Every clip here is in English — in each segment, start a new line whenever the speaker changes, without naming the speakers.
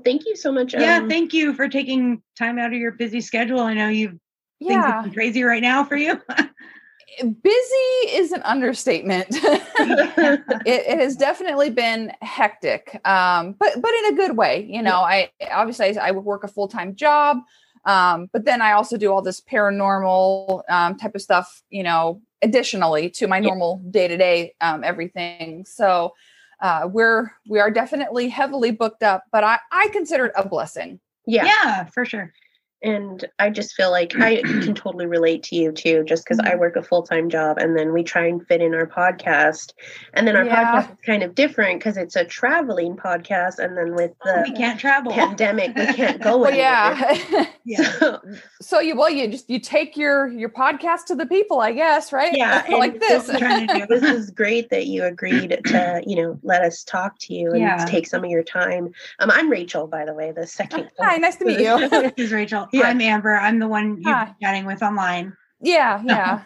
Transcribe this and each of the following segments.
Well, thank you so much.
yeah,
um,
thank you for taking time out of your busy schedule. I know you things
Yeah,
are crazy right now for you.
busy is an understatement. it, it has definitely been hectic, um, but but in a good way. You know, I obviously I, I work a full time job, um, but then I also do all this paranormal um, type of stuff. You know, additionally to my normal day to day everything. So uh, we're we are definitely heavily booked up, but I I consider it a blessing.
yeah.
yeah, for sure.
And I just feel like I can totally relate to you too, just because I work a full time job and then we try and fit in our podcast. And then our
Yeah.
podcast is kind of different because it's a traveling podcast. And then with
Oh, we
the
can't travel.
pandemic, we can't go
Well,
anywhere.
yeah.
Yeah.
So,
so you well you just you take your your podcast to the people i guess right
Yeah,
like this
I'm trying to do.
this is great that you agreed to, you know, let us talk to you and
Yeah.
take some of your time. Um, I'm Rachel, by the way, the second.
hi nice to meet you
this is Rachel.
Yeah.
I'm Amber. I'm the one you're
Hi.
chatting with online.
yeah yeah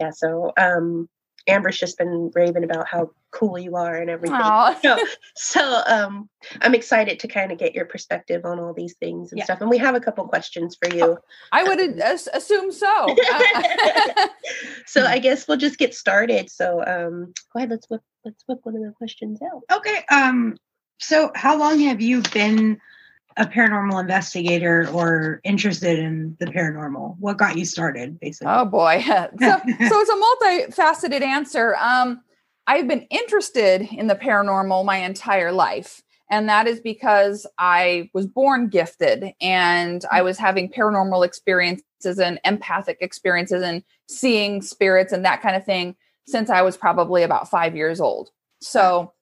Yeah. So, um, Amber's just been raving about how cool you are and everything. So, so um, I'm excited to kind of get your perspective on all these things and
Yeah.
stuff. And we have a couple questions for you.
i would as- assume so Uh,
so I guess we'll just get started. So um, go ahead, let's whip let's whip one of the questions out.
Okay. Um. So, how long have you been a paranormal investigator or interested in the paranormal? What got you started, basically?
oh boy so, so it's a multifaceted answer um i've been interested in the paranormal my entire life and that is because i was born gifted and i was having paranormal experiences and empathic experiences and seeing spirits and that kind of thing since i was probably about five years old so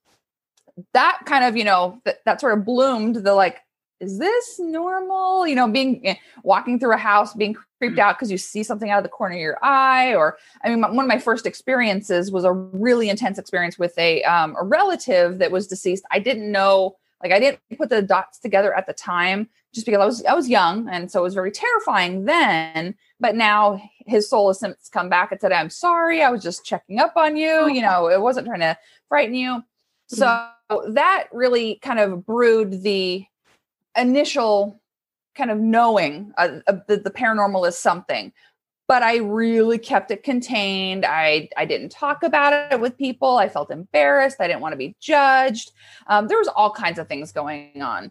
that kind of you know that, that sort of bloomed the like is this normal? You know being eh, walking through a house being creeped out because you see something out of the corner of your eye or i mean my, one of my first experiences was a really intense experience with a um, a relative that was deceased. I didn't know like i didn't put the dots together at the time just because i was i was young and so it was very terrifying then but now his soul has since come back and said i'm sorry i was just checking up on you you know it wasn't trying to frighten you. So that really kind of brewed the initial kind of knowing uh, uh, that the paranormal is something but i really kept it contained. I i didn't talk about it with people. I felt embarrassed. I didn't want to be judged. Um, there was all kinds of things going on.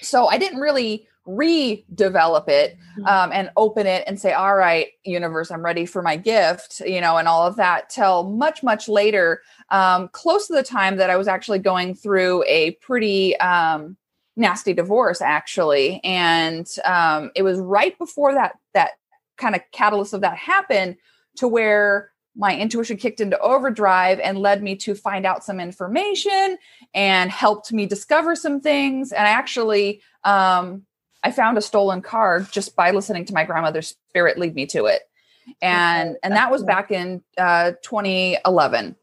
So i didn't really redevelop it um, and open it and say all right universe i'm ready for my gift you know and all of that till much much later um, close to the time that i was actually going through a pretty um, nasty divorce actually. And um, it was right before that that kind of catalyst of that happened to where my intuition kicked into overdrive and led me to find out some information and helped me discover some things. And i actually um, i found a stolen car just by listening to my grandmother's spirit lead me to it. And and that was back in uh, 2011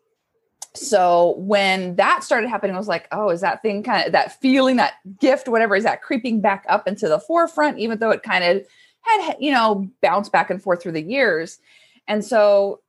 so when that started happening, I was like, oh, is that thing kind of that feeling, that gift, whatever, is that creeping back up into the forefront, even though it kind of had, you know, bounced back and forth through the years. And so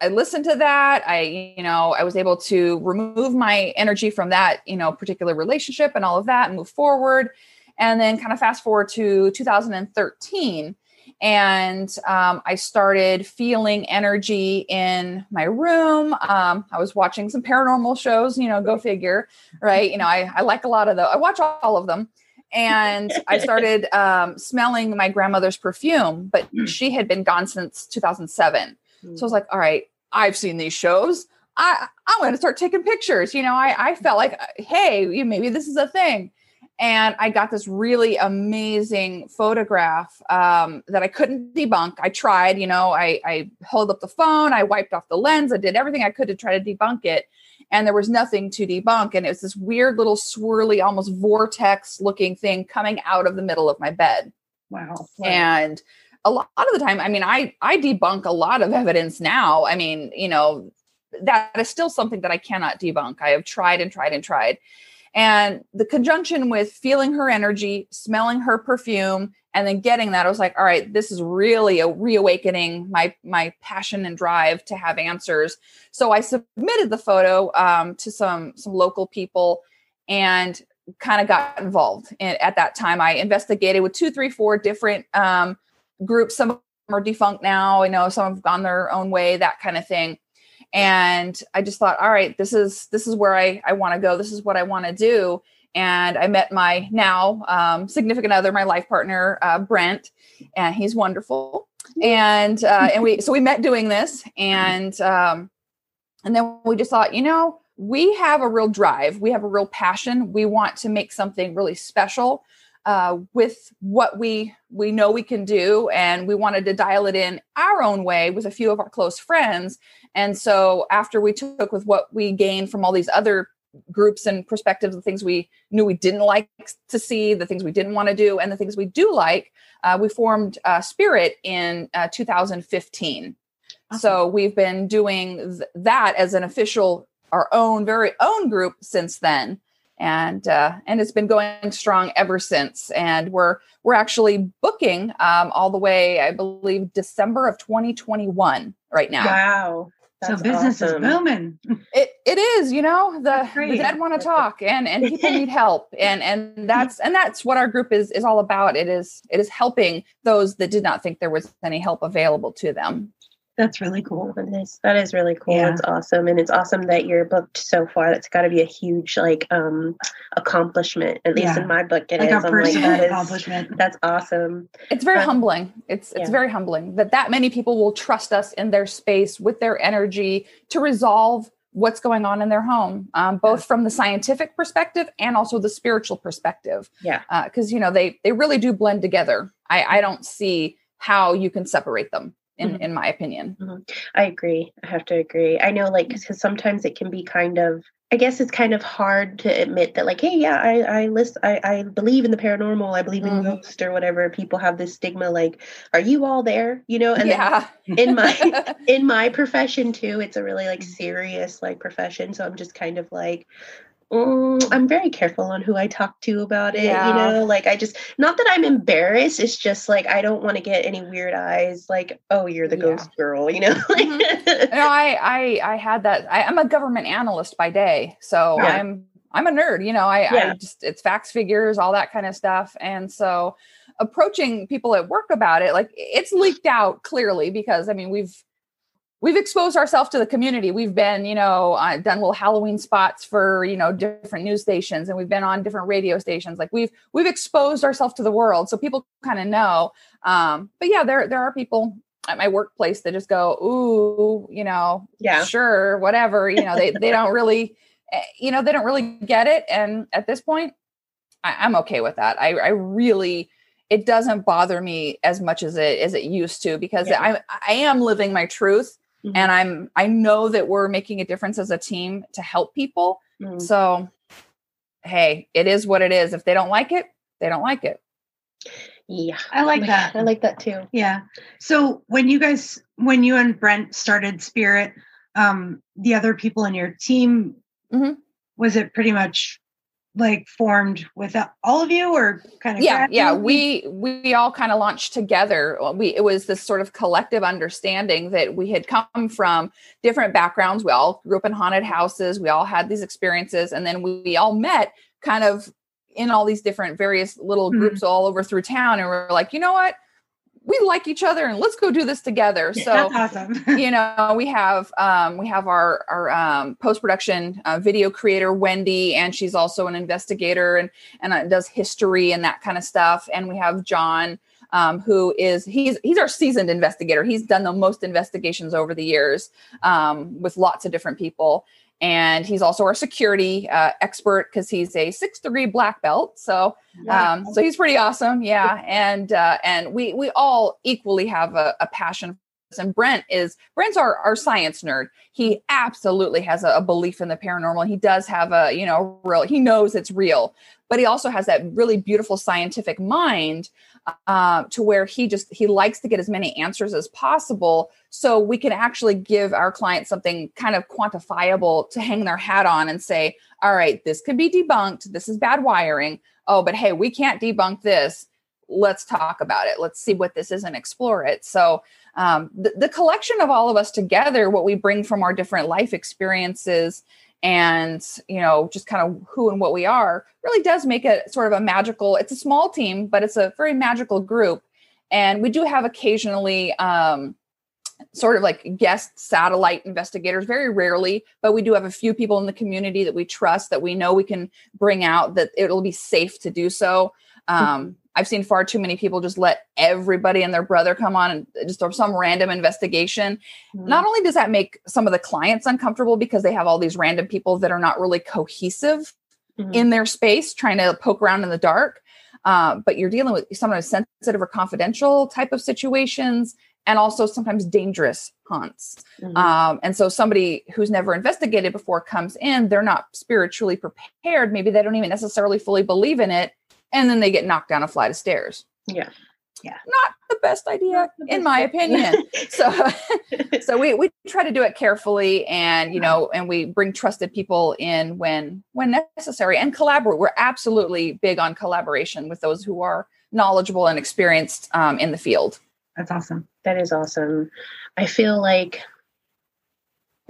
I listened to that. I, you know, I was able to remove my energy from that, you know, particular relationship and all of that and move forward. And then kind of fast forward to 2013 and um, I started feeling energy in my room. Um, I was watching some paranormal shows, you know, go figure, right? You know, I, I like a lot of those. I watch all of them. And I started um, smelling my grandmother's perfume, but she had been gone since 2007. So I was like, all right, I've seen these shows. I, I'm going to start taking pictures. You know, I, I felt like, hey, maybe this is a thing and I got this really amazing photograph um, that I couldn't debunk. I tried, you know, I, I held up the phone, I wiped off the lens, I did everything I could to try to debunk it, and there was nothing to debunk. And it was this weird little swirly, almost vortex looking thing coming out of the middle of my bed.
wow.
And a lot of the time, I mean, I I debunk a lot of evidence now. I mean, you know, that is still something that I cannot debunk. I have tried and tried and tried. And the conjunction with feeling her energy, smelling her perfume, and then getting that, I was like, all right, this is really a reawakening my my passion and drive to have answers. So I submitted the photo um, to some some local people and kind of got involved in, at that time. I investigated with two, three, four different um, groups. Some are defunct now. I know some have gone their own way, that kind of thing. And I just thought, all right, this is this is where I I want to go. This is what I want to do. And I met my now um, significant other, my life partner, uh, Brent, and he's wonderful. And uh, and we so we met doing this, and um, and then we just thought, you know, we have a real drive, we have a real passion. We want to make something really special uh, with what we we know we can do, and we wanted to dial it in our own way with a few of our close friends. And so after we took with what we gained from all these other groups and perspectives, the things we knew we didn't like to see, the things we didn't want to do, and the things we do like, uh, we formed uh, Spirit in uh, 2015. Awesome. So we've been doing th- that as an official, our own very own group since then, and uh, and it's been going strong ever since. And we're we're actually booking um, all the way, I believe, December of 2021 right now.
Wow.
That's so business awesome. is booming.
It it is, you know, the, the dead want to talk and and people need help. And and that's and that's what our group is is all about. It is it is helping those that did not think there was any help available to them.
That's really cool.
That is, that is really cool. Yeah. It's awesome. And it's awesome that you're booked so far. That's got to be a huge like um accomplishment. At least yeah. in my book it like is.
A personal like, that accomplishment.
Is, that's awesome.
It's very um, humbling. It's it's yeah. very humbling that that many people will trust us in their space with their energy to resolve what's going on in their home, um, both from the scientific perspective and also the spiritual perspective.
Yeah.
Because uh, you know they they really do blend together. I I don't see how you can separate them in mm-hmm. in my opinion
mm-hmm. i agree i have to agree i know like because sometimes it can be kind of i guess it's kind of hard to admit that like hey yeah i i list i, I believe in the paranormal i believe in mm-hmm. ghosts or whatever people have this stigma like are you all there you know and
yeah
in my in my profession too it's a really like mm. serious like profession so i'm just kind of like Mm, I'm very careful on who I talk to about it. Yeah. You know, like I just, not that I'm embarrassed. It's just like I don't want to get any weird eyes. Like, oh, you're the yeah. ghost girl. You know.
mm-hmm. no, I, I, I had that. I, am a government analyst by day, so yeah. I'm, I'm a nerd. You know, I, I just it's facts, figures, all that kind of stuff, and so approaching people at work about it, like it's leaked out clearly because I mean we've we've exposed ourselves to the community. We've been, you know, uh, done little Halloween spots for, you know, different news stations and we've been on different radio stations. Like we've, we've exposed ourselves to the world. So people kind of know. Um, but yeah, there, there are people at my workplace that just go, Ooh, you know,
yeah,
sure, whatever, you know, they, they don't really, eh, you know, they don't really get it. And at this point I, am okay with that. I, I really, it doesn't bother me as much as it as it used to because yeah. I I am living my truth Mm-hmm. And I'm I know that we're making a difference as a team to help people. Mm-hmm. So hey, it is what it is. If they don't like it, they don't like it.
Yeah.
I like that.
I like that too.
Yeah. So when you guys when you and Brent started Spirit, um, the other people in your team, mm-hmm. was it pretty much like formed with all of you or kind of
yeah yeah we we all kind of launched together. We it was this sort of collective understanding that we had come from different backgrounds. We all grew up in haunted houses. We all had these experiences. And then we, we all met kind of in all these different various little hmm. groups mm-hmm. all over through town. And we're like you know what we like each other and let's go do this together. So awesome. you know, we have um, we have our our um, post production uh, video creator Wendy, and she's also an investigator and and uh, does history and that kind of stuff. And we have John, um, who is he's he's our seasoned investigator. He's done the most investigations over the years um, with lots of different people and he's also our security uh, expert because he's a six degree black belt. So, um, so he's pretty awesome. Yeah, and uh, and we we all equally have a, a passion. And Brent is Brent's our, our science nerd. He absolutely has a, a belief in the paranormal. He does have a you know real. He knows it's real, but he also has that really beautiful scientific mind uh, to where he just he likes to get as many answers as possible. So we can actually give our clients something kind of quantifiable to hang their hat on and say all right this could be debunked. This is bad wiring. Oh but hey we can't debunk this. Let's talk about it. Let's see what this is and explore it. So um, the, the collection of all of us together what we bring from our different life experiences and you know just kind of who and what we are really does make it sort of a magical it's a small team but it's a very magical group. And we do have occasionally um, sort of like guest satellite investigators very rarely but we do have a few people in the community that we trust that we know we can bring out that it'll be safe to do so. Um, I've seen far too many people just let everybody and their brother come on and just some random investigation. Mm-hmm. Not only does that make some of the clients uncomfortable because they have all these random people that are not really cohesive mm-hmm. in their space trying to poke around in the dark, uh, but you're dealing with sometimes sensitive or confidential type of situations and also sometimes dangerous haunts. Mm-hmm. Um, and so somebody who's never investigated before comes in, they're not spiritually prepared. Maybe they don't even necessarily fully believe in it and then they get knocked down a flight of stairs.
Yeah. Yeah.
Not the best idea the best in my opinion. so so we we try to do it carefully and you know and we bring trusted people in when when necessary and collaborate. We're absolutely big on collaboration with those who are knowledgeable and experienced um, in the field.
That's awesome.
That is awesome. I feel like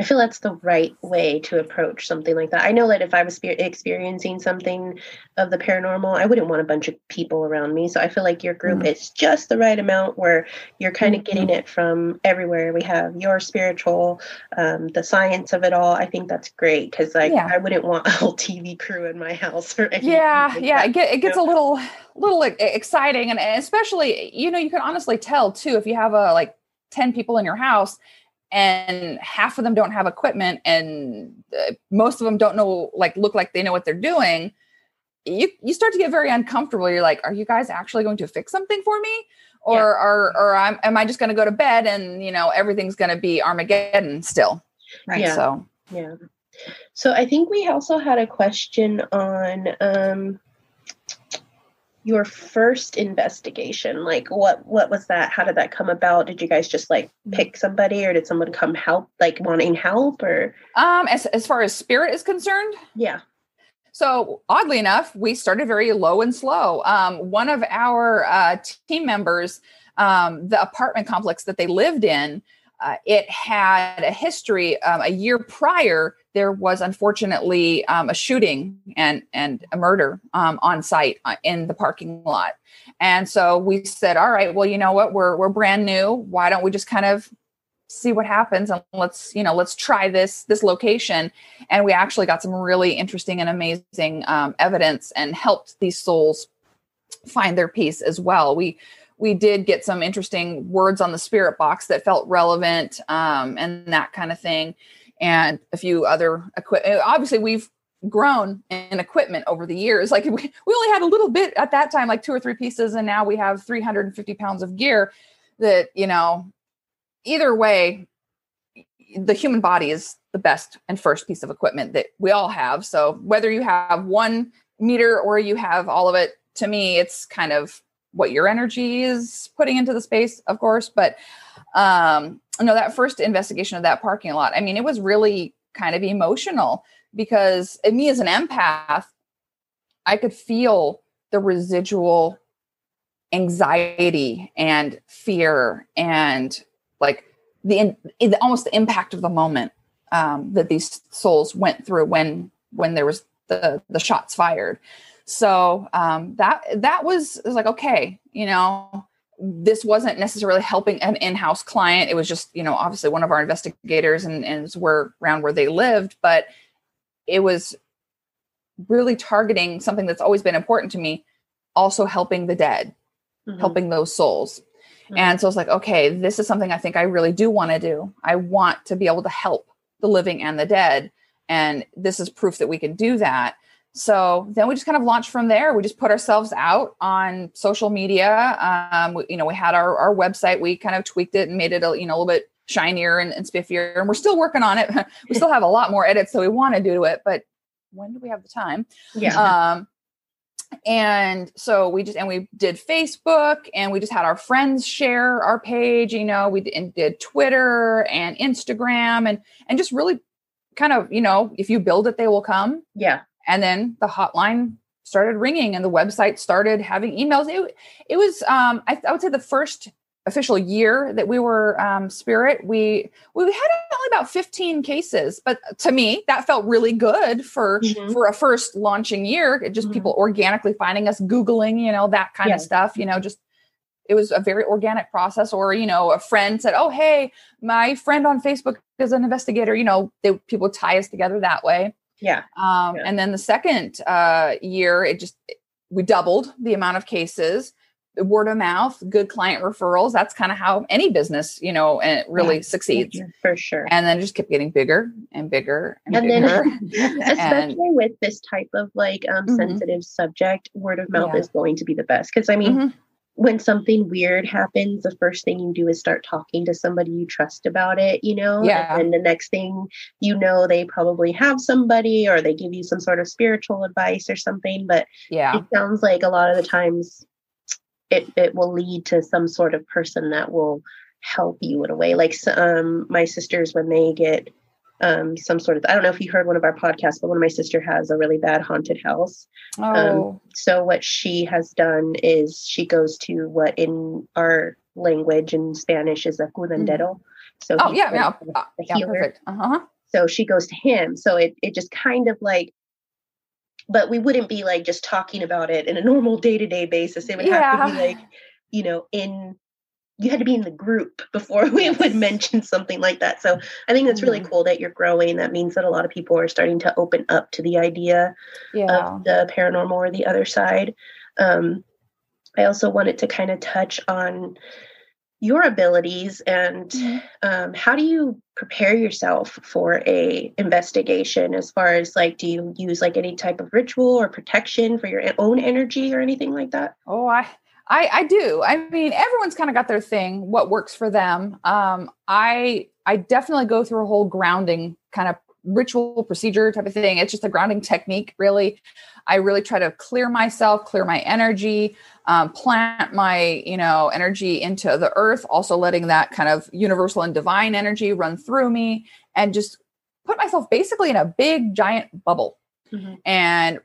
I feel that's the right way to approach something like that. I know that if I was experiencing something of the paranormal, I wouldn't want a bunch of people around me. So I feel like your group mm-hmm. is just the right amount where you're kind of mm-hmm. getting it from everywhere. We have your spiritual, um, the science of it all. I think that's great because like yeah. I wouldn't want a whole TV crew in my house or anything.
Yeah, like yeah, it, get, it gets a little little exciting, and especially you know you can honestly tell too if you have a like ten people in your house and half of them don't have equipment and uh, most of them don't know like look like they know what they're doing you you start to get very uncomfortable. You're like are you guys actually going to fix something for me? Or yeah. or or I'm, am i just going to go to bed and you know everything's going to be armageddon still?
Right. Yeah. so. Yeah. So i think we also had a question on um your first investigation? Like what what was that? How did that come about? Did you guys just like mm. pick somebody or did someone come help like wanting help or?
Um as, as far as spirit is concerned?
Yeah.
So oddly enough we started very low and slow. Um one of our uh, team members um the apartment complex that they lived in uh, it had a history um, a year prior there was unfortunately um, a shooting and and a murder um, on site uh, in the parking lot. And so we said all right well you know what? We're we're brand new. Why don't we just kind of see what happens and let's you know let's try this this location. And we actually got some really interesting and amazing um, evidence and helped these souls find their peace as well. We we did get some interesting words on the spirit box that felt relevant um, and that kind of thing and a few other equipment. Obviously, we've grown in equipment over the years. Like we, we only had a little bit at that time, like two or three pieces, and now we have 350 pounds of gear that, you know, either way, the human body is the best and first piece of equipment that we all have. So whether you have one meter or you have all of it, to me, it's kind of what your energy is putting into the space, of course. But um, no, that first investigation of that parking lot, I mean, it was really kind of emotional because me as an empath, I could feel the residual anxiety and fear and like the, the almost the impact of the moment um, that these souls went through when when there was the the shots fired. So um, that that was, was like okay, you know, this wasn't necessarily helping an in-house client it was just you know obviously one of our investigators and and were around where they lived but it was really targeting something that's always been important to me also helping the dead mm-hmm. helping those souls mm-hmm. and so it's like okay this is something i think i really do want to do i want to be able to help the living and the dead and this is proof that we can do that so then we just kind of launched from there. We just put ourselves out on social media. Um, we, you know, we had our, our website. We kind of tweaked it and made it a, you know a little bit shinier and, and spiffier. And we're still working on it. we still have a lot more edits that we want to do to it, but when do we have the time?
Yeah.
Um, and so we just and we did Facebook and we just had our friends share our page. You know, we did, did Twitter and Instagram and and just really kind of you know if you build it, they will come.
Yeah
and then the hotline started ringing and the website started having emails it, it was um, I, I, would say the first official year that we were um, spirit we we hadn't only about 15 cases but to me that felt really good for mm-hmm. for a first launching year just mm-hmm. people organically finding us googling you know that kind yeah. of stuff you know just it was a very organic process or you know a friend said oh hey my friend on facebook is an investigator you know they, people tie us together that way
yeah.
Um,
yeah.
and then the second uh, year it just we doubled the amount of cases word of mouth good client referrals that's kind of how any business you know and it really yeah, succeeds
for sure
and then just kept getting bigger and bigger and,
and
bigger
then especially and, with this type of like um, mm-hmm. sensitive subject word of mouth yeah. is going to be the best because i mean mm-hmm when something weird happens, the first thing you do is start talking to somebody you trust about it, you know?
Yeah.
And the next thing you know, they probably have somebody or they give you some sort of spiritual advice or something. But
yeah,
it sounds like a lot of the times it, it will lead to some sort of person that will help you in a way. Like um, my sisters, when they get um, some sort of I don't know if you heard one of our podcasts, but one of my sister has a really bad haunted house.
Um, oh.
Um, so what she has done is she goes to what in our language in Spanish is a curandero. Mm.
So oh yeah, yeah, uh, yeah, perfect. Uh-huh.
So she goes to him. So it it just kind of like but we wouldn't be like just talking about it in a normal day-to-day basis. It would yeah. have to be like, you know, in you had to be in the group before we would mention something like that. So I think that's really mm-hmm. cool that you're growing. That means that a lot of people are starting to open up to the idea
yeah.
of the paranormal or the other side. Um, I also wanted to kind of touch on your abilities and mm-hmm. um, how do you prepare yourself for a investigation as far as like do you use like any type of ritual or protection for your own energy or anything like that
oh i I, I do. I mean, everyone's kind of got their thing, what works for them. Um, I I definitely go through a whole grounding kind of ritual procedure type of thing. It's just a grounding technique, really. I really try to clear myself, clear my energy, um, plant my you know energy into the earth, also letting that kind of universal and divine energy run through me, and just put myself basically in a big giant bubble. Mm-hmm. And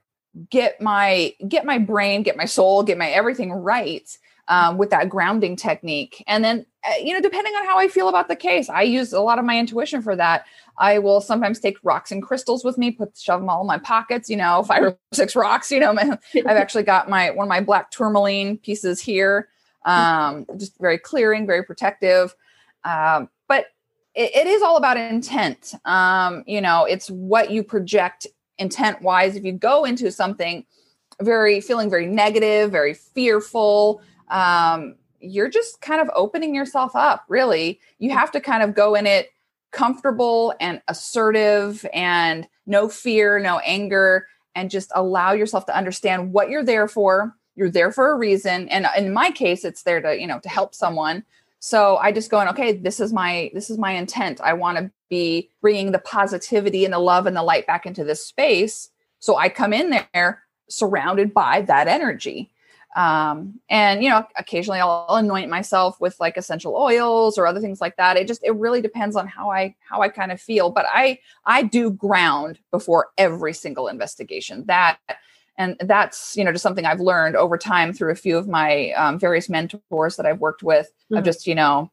get my get my brain get my soul get my everything right um, with that grounding technique. And then uh, you know depending on how i feel about the case i use a lot of my intuition for that. I will sometimes take rocks and crystals with me put shove them all in my pockets you know five or six rocks you know i've actually got my one of my black tourmaline pieces here um, just very clearing very protective. Um, but it, it is all about intent. Um, you know it's what you project intent wise if you go into something very feeling very negative very fearful um, you're just kind of opening yourself up really. You have to kind of go in it comfortable and assertive and no fear no anger and just allow yourself to understand what you're there for. You're there for a reason and in my case it's there to you know to help someone so i just going okay this is my this is my intent. I want to be bringing the positivity and the love and the light back into this space. So i come in there surrounded by that energy. Um, and you know occasionally I'll, I'll anoint myself with like essential oils or other things like that. It just it really depends on how i how i kind of feel. But i i do ground before every single investigation. That and that's you know just something i've learned over time through a few of my um, various mentors that i've worked with mm-hmm. of just you know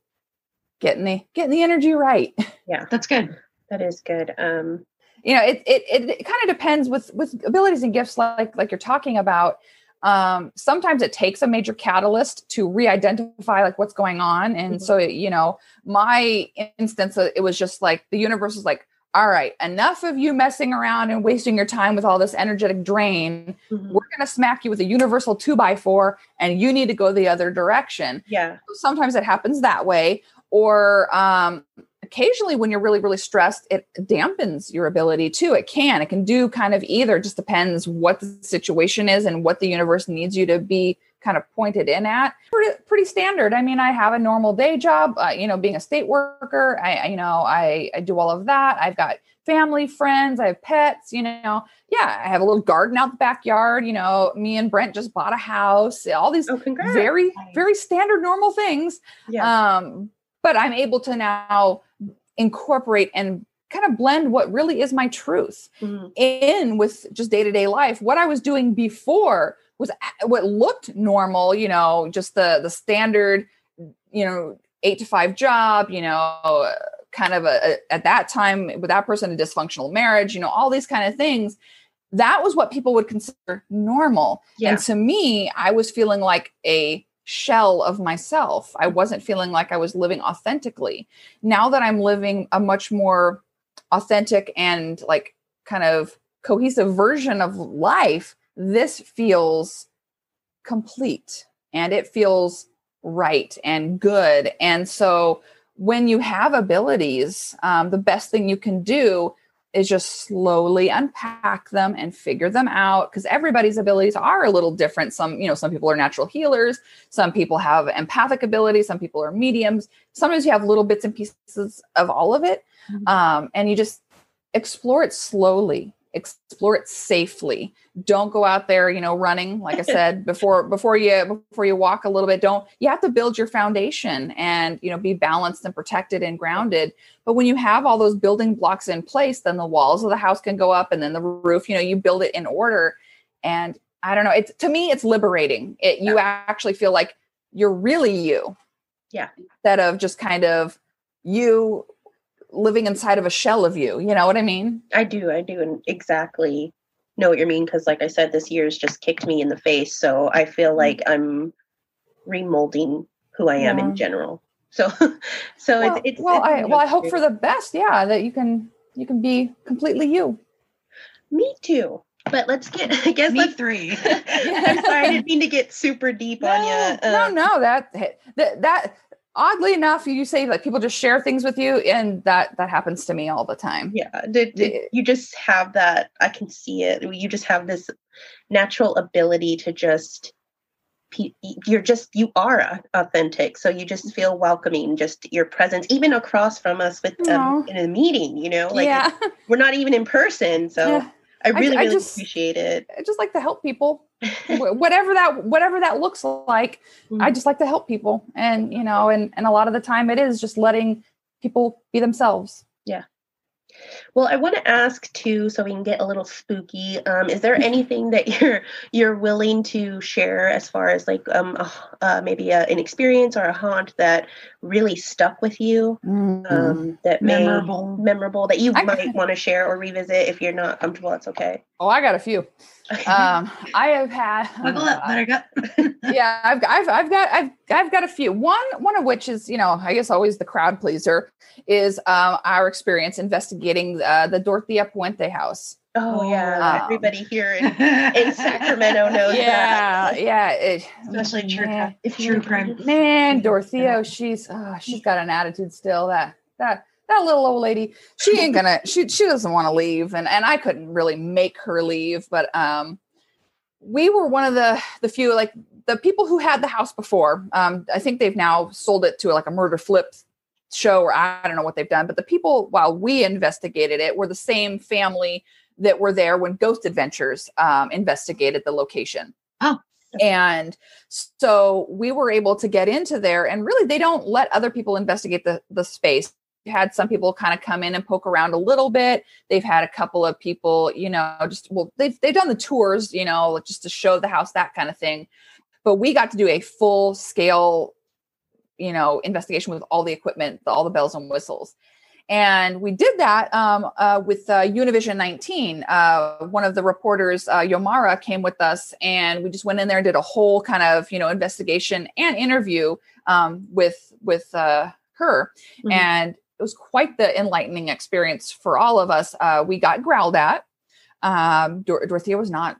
getting the getting the energy right.
Yeah
that's good.
That is good. Um
you know it it, it, it kind of depends with with abilities and gifts like like you're talking about. Um, sometimes it takes a major catalyst to re-identify like what's going on. And mm-hmm. so you know my instance uh, it was just like the universe was like all right, enough of you messing around and wasting your time with all this energetic drain. Mm-hmm. We're going to smack you with a universal two by four, and you need to go the other direction.
Yeah.
Sometimes it happens that way. Or um, occasionally, when you're really, really stressed, it dampens your ability too. It can. It can do kind of either. It just depends what the situation is and what the universe needs you to be kind of pointed in at. Pretty, pretty standard. I mean i have a normal day job uh, you know being a state worker. I you know I, I do all of that. I've got family friends i have pets you know. Yeah i have a little garden out the backyard. You know me and brent just bought a house. All these oh, very very standard normal things. Yeah. um but i'm able to now incorporate and kind of blend what really is my truth mm-hmm. in with just day-to-day life. What i was doing before was uh, what looked normal, you know, just the the standard, you know, eight to five job, you know, kind of a, a, at that time with that person a dysfunctional marriage you know all these kind of things that was what people would consider normal. Yeah. and to me i was feeling like a shell of myself. I wasn't feeling like i was living authentically. Now that i'm living a much more authentic and like kind of cohesive version of life this feels complete and it feels right and good. And so when you have abilities, um, the best thing you can do is just slowly unpack them and figure them out because everybody's abilities are a little different. Some you know some people are natural healers some people have empathic abilities some people are mediums. Sometimes you have little bits and pieces of all of it mm-hmm. um, and you just explore it slowly explore it safely. Don't go out there you know running like i said before before you before you walk a little bit. Don't you have to build your foundation and you know be balanced and protected and grounded. But when you have all those building blocks in place then the walls of the house can go up and then the roof you know you build it in order. And i don't know it's to me it's liberating. It you yeah. actually feel like you're really you
yeah.
instead of just kind of you living inside of a shell of you. You know what I mean?
I do. I do. And exactly know what you mean. Cause like I said, this year's just kicked me in the face. So I feel mm. like I'm remolding who I am yeah. in general. So, so
well,
it's, it's,
well,
it's
I, well, I hope for the best. Yeah. That you can, you can be completely you.
Me too. But let's get, I guess,
Me
let's
three.
I'm sorry, I didn't mean to get super deep
no,
on you.
Uh, no, no, that, that, that, oddly enough you say that people just share things with you and that that happens to me all the time.
Yeah did, did you just have that i can see it. You just have this natural ability to just you're just you are authentic. So you just feel welcoming just your presence even across from us with um, in a meeting you know? Like yeah. we're not even in person so yeah. I really, I, really I just, appreciate it.
I just like to help people, whatever that whatever that looks like. Mm-hmm. I just like to help people, and you know, and and a lot of the time it is just letting people be themselves.
Yeah. Well, I want to ask too, so we can get a little spooky. Um, is there anything that you're you're willing to share as far as like um a, uh, maybe a, an experience or a haunt that really stuck with you? Mm-hmm. Um, that memorable, memorable that you I, might want to share or revisit. If you're not comfortable, that's okay.
Oh, I got a few. um, I have had.
Up, Buttercup.
yeah, I've, I've, I've got, I've, I've got a few. One, one of which is, you know, I guess always the crowd pleaser is um, our experience investigating uh, the Dorothea Puente house.
Oh yeah, um, everybody here in, in Sacramento knows
yeah,
that.
Yeah, it,
especially true crime. If true crime,
man, Dorothea, she's oh, she's got an attitude still. That that that little old lady, she ain't gonna she she doesn't want to leave, and and I couldn't really make her leave, but um, we were one of the the few like the people who had the house before. Um, I think they've now sold it to like a murder flip show or I don't know what they've done, but the people while we investigated it were the same family that were there when Ghost Adventures um, investigated the location.
Oh.
And so we were able to get into there, and really, they don't let other people investigate the, the space. Had some people kind of come in and poke around a little bit. They've had a couple of people, you know, just well, they've they've done the tours, you know, just to show the house, that kind of thing. But we got to do a full scale you know investigation with all the equipment all the bells and whistles and we did that um, uh, with uh, univision 19 uh, one of the reporters uh, yomara came with us and we just went in there and did a whole kind of you know investigation and interview um, with with uh, her mm-hmm. and it was quite the enlightening experience for all of us uh, we got growled at um, Dor- dorothea was not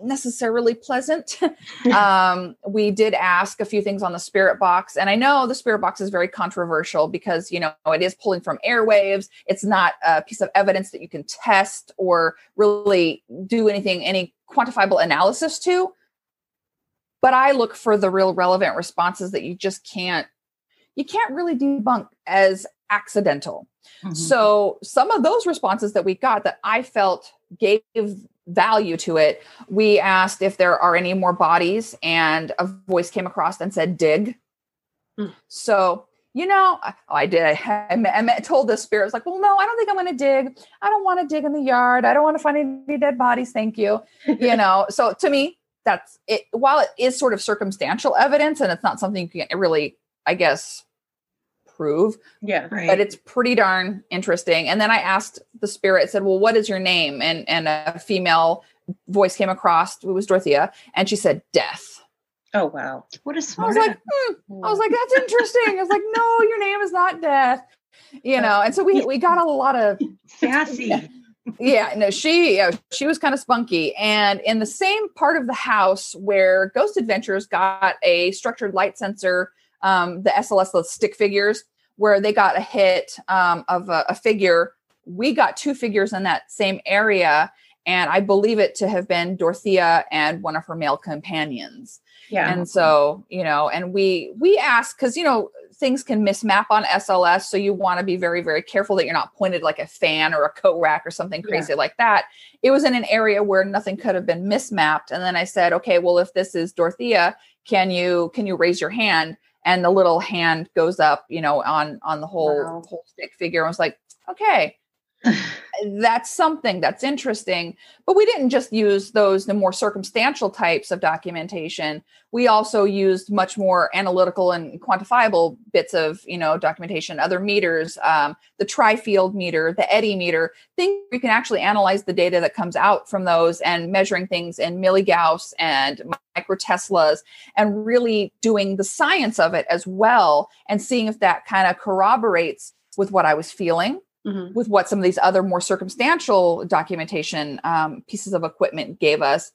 necessarily pleasant. um, we did ask a few things on the spirit box, and I know the spirit box is very controversial because you know it is pulling from airwaves. It's not a piece of evidence that you can test or really do anything, any quantifiable analysis to. But I look for the real relevant responses that you just can't you can't really debunk as accidental. Mm-hmm. So some of those responses that we got that I felt gave value to it, we asked if there are any more bodies, and a voice came across and said, dig. Mm. So, you know, oh, I did. I, I, I told the spirit was like, well, no, I don't think I'm going to dig. I don't want to dig in the yard. I don't want to find any dead bodies. Thank you. you know, so to me, that's it. While it is sort of circumstantial evidence and it's not something you can really, I guess, prove.
Yeah.
Right. But it's pretty darn interesting. And then I asked the spirit, said, Well, what is your name? And and a female voice came across, it was Dorothea, and she said, Death.
Oh wow.
What a smart.
I was like, hmm. I was like, that's interesting. I was like, no, your name is not Death. You know, and so we we got a lot of
sassy.
yeah, no, she yeah, she was kind of spunky. And in the same part of the house where Ghost Adventures got a structured light sensor, um, the SLS, the stick figures, where they got a hit um, of a, a figure, we got two figures in that same area and I believe it to have been Dorothea and one of her male companions. Yeah. And so, you know, and we we ask because you know things can mismap on SLS, so you want to be very very careful that you're not pointed like a fan or a coat rack or something crazy yeah. like that. It was in an area where nothing could have been mismapped, and then I said, okay, well, if this is Dorothea, can you can you raise your hand? And the little hand goes up, you know, on on the whole wow. whole stick figure. I was like, okay, that's something that's interesting. But we didn't just use those the more circumstantial types of documentation. We also used much more analytical and quantifiable bits of you know documentation, other meters, um, the tri-field meter, the EDI meter, things you can actually analyze the data that comes out from those and measuring things in milligauss and microteslas and really doing the science of it as well and seeing if that kind of corroborates with what I was feeling mm-hmm. with what some of these other more circumstantial documentation um, pieces of equipment gave us.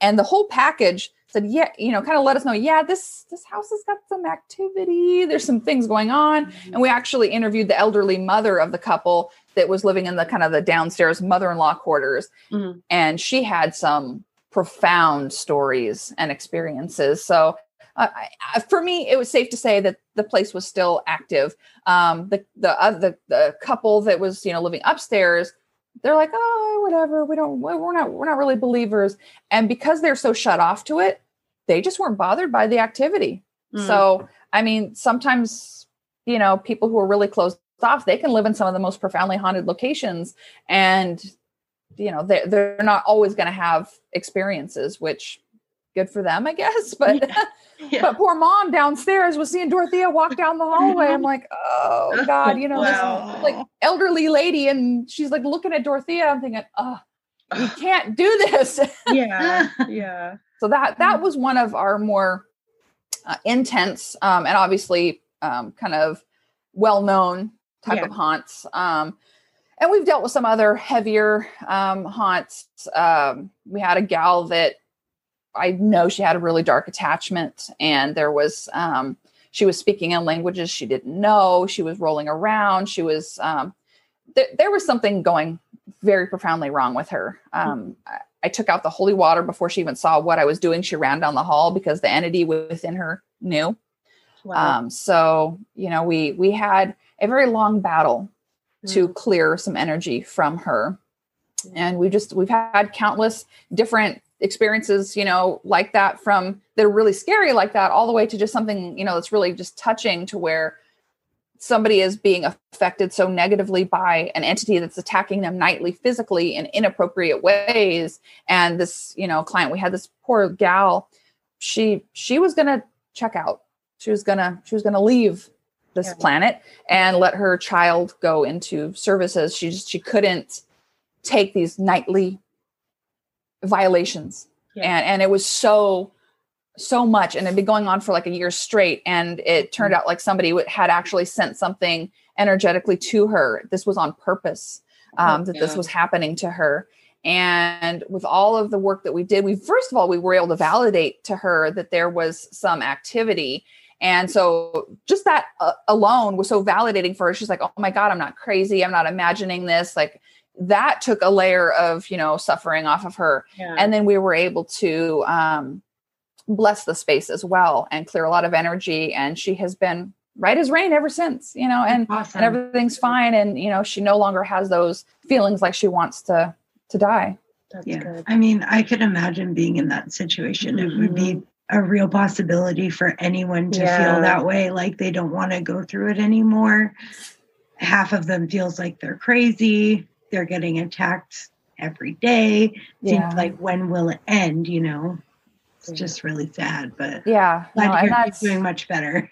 And the whole package said, yeah, you know, kind of let us know, yeah, this this house has got some activity. There's some things going on. Mm-hmm. And we actually interviewed the elderly mother of the couple that was living in the kind of the downstairs mother-in-law quarters. Mm-hmm. And she had some profound stories and experiences. So uh, I, for me, it was safe to say that the place was still active. Um, the the, uh, the the couple that was you know living upstairs, they're like, oh, whatever. We don't. We're not. We're not really believers. And because they're so shut off to it, they just weren't bothered by the activity. Mm. So I mean, sometimes you know people who are really closed off, they can live in some of the most profoundly haunted locations, and you know they're, they're not always going to have experiences which good for them, I guess. But yeah. Yeah. but poor mom downstairs was seeing Dorothea walk down the hallway. I'm like, oh God, you know, wow. this like elderly lady, and she's like looking at Dorothea. I'm thinking, oh, you can't do this.
yeah, yeah.
So that that was one of our more uh, intense um, and obviously um, kind of well known type yeah. of haunts. Um, and we've dealt with some other heavier um, haunts. Um, we had a gal that I know she had a really dark attachment, and there was um, she was speaking in languages she didn't know. She was rolling around. She was um, th- there was something going very profoundly wrong with her. Um, I, I took out the holy water before she even saw what I was doing. She ran down the hall because the entity within her knew. Wow. Um, so you know, we we had a very long battle mm. to clear some energy from her, and we just we've had countless different experiences, you know, like that from that are really scary like that, all the way to just something, you know, that's really just touching to where somebody is being affected so negatively by an entity that's attacking them nightly physically in inappropriate ways. And this, you know, client, we had this poor gal, she she was gonna check out. She was gonna she was gonna leave this yeah. planet and let her child go into services. She just she couldn't take these nightly violations. Yeah. and and it was so so much and it'd been going on for like a year straight and it turned mm-hmm. out like somebody had actually sent something energetically to her. This was on purpose um, oh, that this was happening to her. And with all of the work that we did we first of all we were able to validate to her that there was some activity. And so just that uh, alone was so validating for her. She's like oh my god i'm not crazy. I'm not imagining this. Like that took a layer of you know suffering off of her yeah. and then we were able to um, bless the space as well and clear a lot of energy and she has been right as rain ever since you know and, awesome. and everything's fine and you know she no longer has those feelings like she wants to to die
That's yeah good. i mean i could imagine being in that situation mm-hmm. it would be mm-hmm. a real possibility for anyone to yeah. feel that way like they don't want to go through it anymore half of them feels like they're crazy they're getting attacked every day. Yeah. Seems like when will it end? You know, it's just really sad. But
yeah,
glad no, to hear doing much better.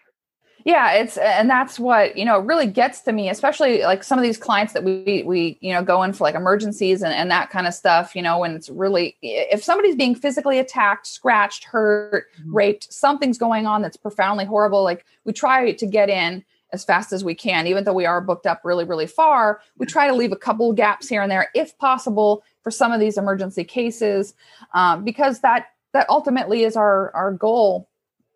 yeah it's and that's what you know really gets to me especially like some of these clients that we we you know go in for like emergencies and, and that kind of stuff you know when it's really if somebody's being physically attacked scratched hurt mm-hmm. raped something's going on that's profoundly horrible like we try to get in as fast as we can even though we are booked up really really far we try to leave a couple gaps here and there if possible for some of these emergency cases um, because that that ultimately is our our goal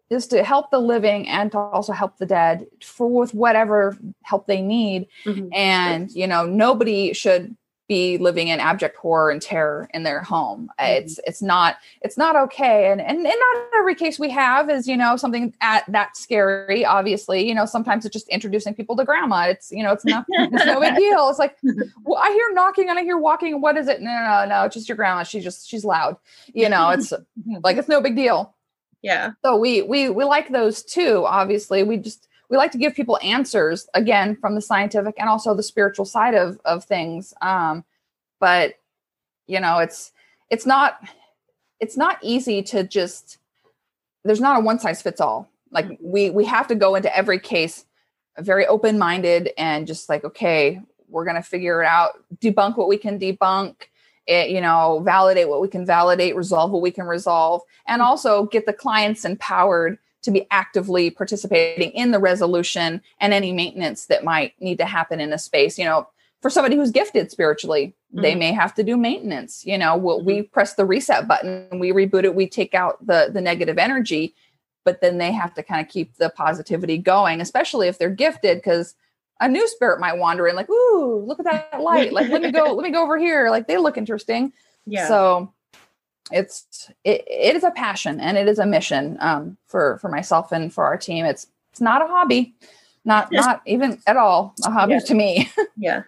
is to help the living and to also help the dead for with whatever help they need mm-hmm. and you know nobody should be living in abject horror and terror in their home. Mm-hmm. it's it's not it's not okay. And, and and not every case we have is you know something at that scary obviously. You know sometimes it's just introducing people to grandma. It's you know it's not it's no big deal. It's like well i hear knocking and i hear walking. What is it? No no no it's just your grandma. She's just she's loud. You know it's like it's no big deal.
Yeah.
So we we we like those too obviously. We just we like to give people answers again from the scientific and also the spiritual side of of things um but you know it's it's not it's not easy to just there's not a one size fits all. Like we we have to go into every case very open minded and just like okay we're going to figure it out debunk what we can debunk it, you know, validate what we can validate, resolve what we can resolve, and also get the clients empowered to be actively participating in the resolution and any maintenance that might need to happen in a space. You know, for somebody who's gifted spiritually, mm-hmm. they may have to do maintenance. You know, we'll, mm-hmm. we press the reset button, we reboot it, we take out the the negative energy, but then they have to kind of keep the positivity going, especially if they're gifted, because a new spirit might wander in like ooh look at that light like let me go let me go over here like they look interesting yeah so it's it, it is a passion and it is a mission um, for for myself and for our team it's it's not a hobby not not even at all a hobby
yeah.
to me
yeah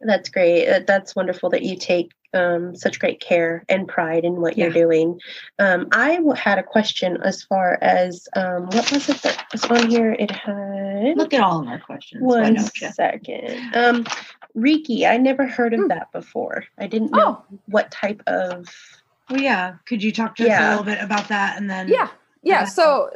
that's great uh, that's wonderful that you take um, such great care and pride in what yeah. you're doing. Um, I had a question as far as um, what was it that was on here? It had.
Look at all of our questions.
One second. Um, Reiki. I never heard of hmm. that before. I didn't know oh. what type of.
Well, yeah. Could you talk to yeah. us a little bit about that, and then?
Yeah. Yeah. So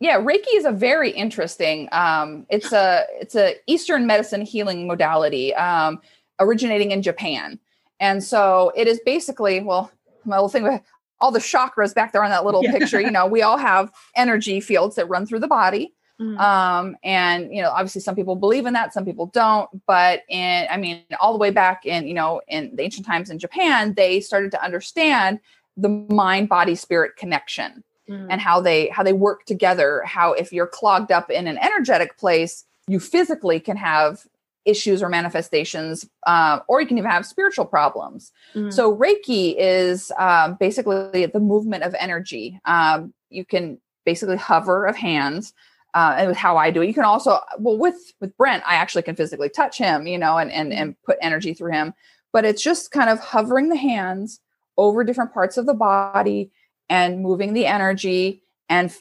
yeah reiki is a very interesting um, it's a it's a eastern medicine healing modality um, originating in japan and so it is basically, well, my little thing with all the chakras back there on that little yeah. picture, you know, we all have energy fields that run through the body. Mm-hmm. Um, and you know, obviously some people believe in that, some people don't, but in I mean, all the way back in, you know, in the ancient times in Japan, they started to understand the mind body spirit connection mm-hmm. and how they how they work together, how if you're clogged up in an energetic place, you physically can have issues or manifestations, uh, or you can even have spiritual problems. Mm-hmm. So, Reiki is um, basically the movement of energy. Um, you can basically hover of hands. Uh, and with how I do it, you can also well with with Brent, I actually can physically touch him, you know, and and and put energy through him. But it's just kind of hovering the hands over different parts of the body and moving the energy and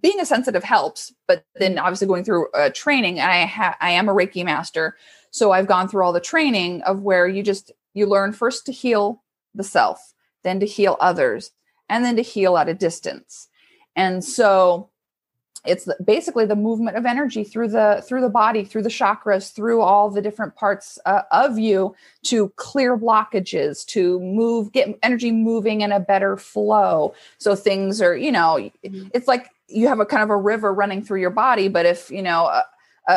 being a sensitive helps, but then obviously going through a training, I ha- I am a Reiki master, so I've gone through all the training of where you just you learn first to heal the self, then to heal others, and then to heal at a distance. And so it's basically the movement of energy through the through the body through the chakras through all the different parts uh, of you to clear blockages to move get energy moving in a better flow so things are you know mm-hmm. it's like you have a kind of a river running through your body but if you know a,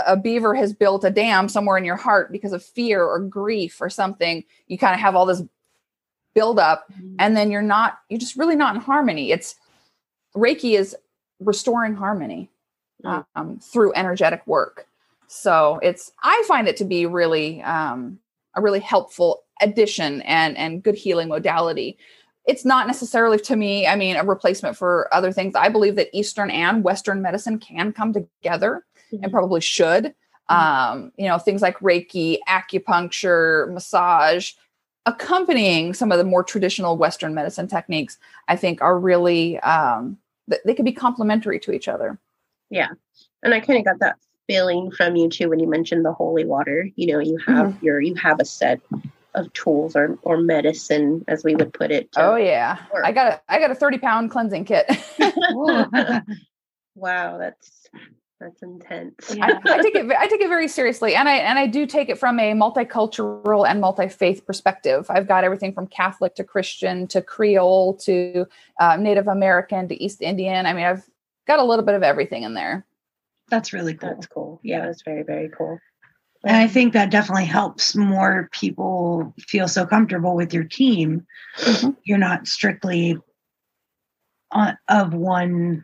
a, beaver has built a dam somewhere in your heart because of fear or grief or something you kind of have all this buildup mm-hmm. and then you're not you're just really not in harmony it's reiki is restoring harmony mm. um, through energetic work so it's i find it to be really um, a really helpful addition and and good healing modality it's not necessarily to me i mean a replacement for other things i believe that eastern and western medicine can come together mm-hmm. and probably should mm-hmm. um, you know things like reiki acupuncture massage accompanying some of the more traditional western medicine techniques i think are really um, they could be complementary to each other.
Yeah. And i kind of got that feeling from you too when you mentioned the holy water. You know you have mm-hmm. your you have a set of tools or or medicine as we would put it
oh yeah. Work. i got a i got a 30 pound cleansing kit.
Wow that's That's intense.
Yeah. I, I, take it. I take it very seriously, and I and I do take it from a multicultural and multi faith perspective. I've got everything from Catholic to Christian to Creole to uh, Native American to East Indian. I mean, I've got a little bit of everything in there.
That's really cool.
That's cool. Yeah, that's very very cool.
And I think that definitely helps more people feel so comfortable with your team. Mm-hmm. You're not strictly on, of one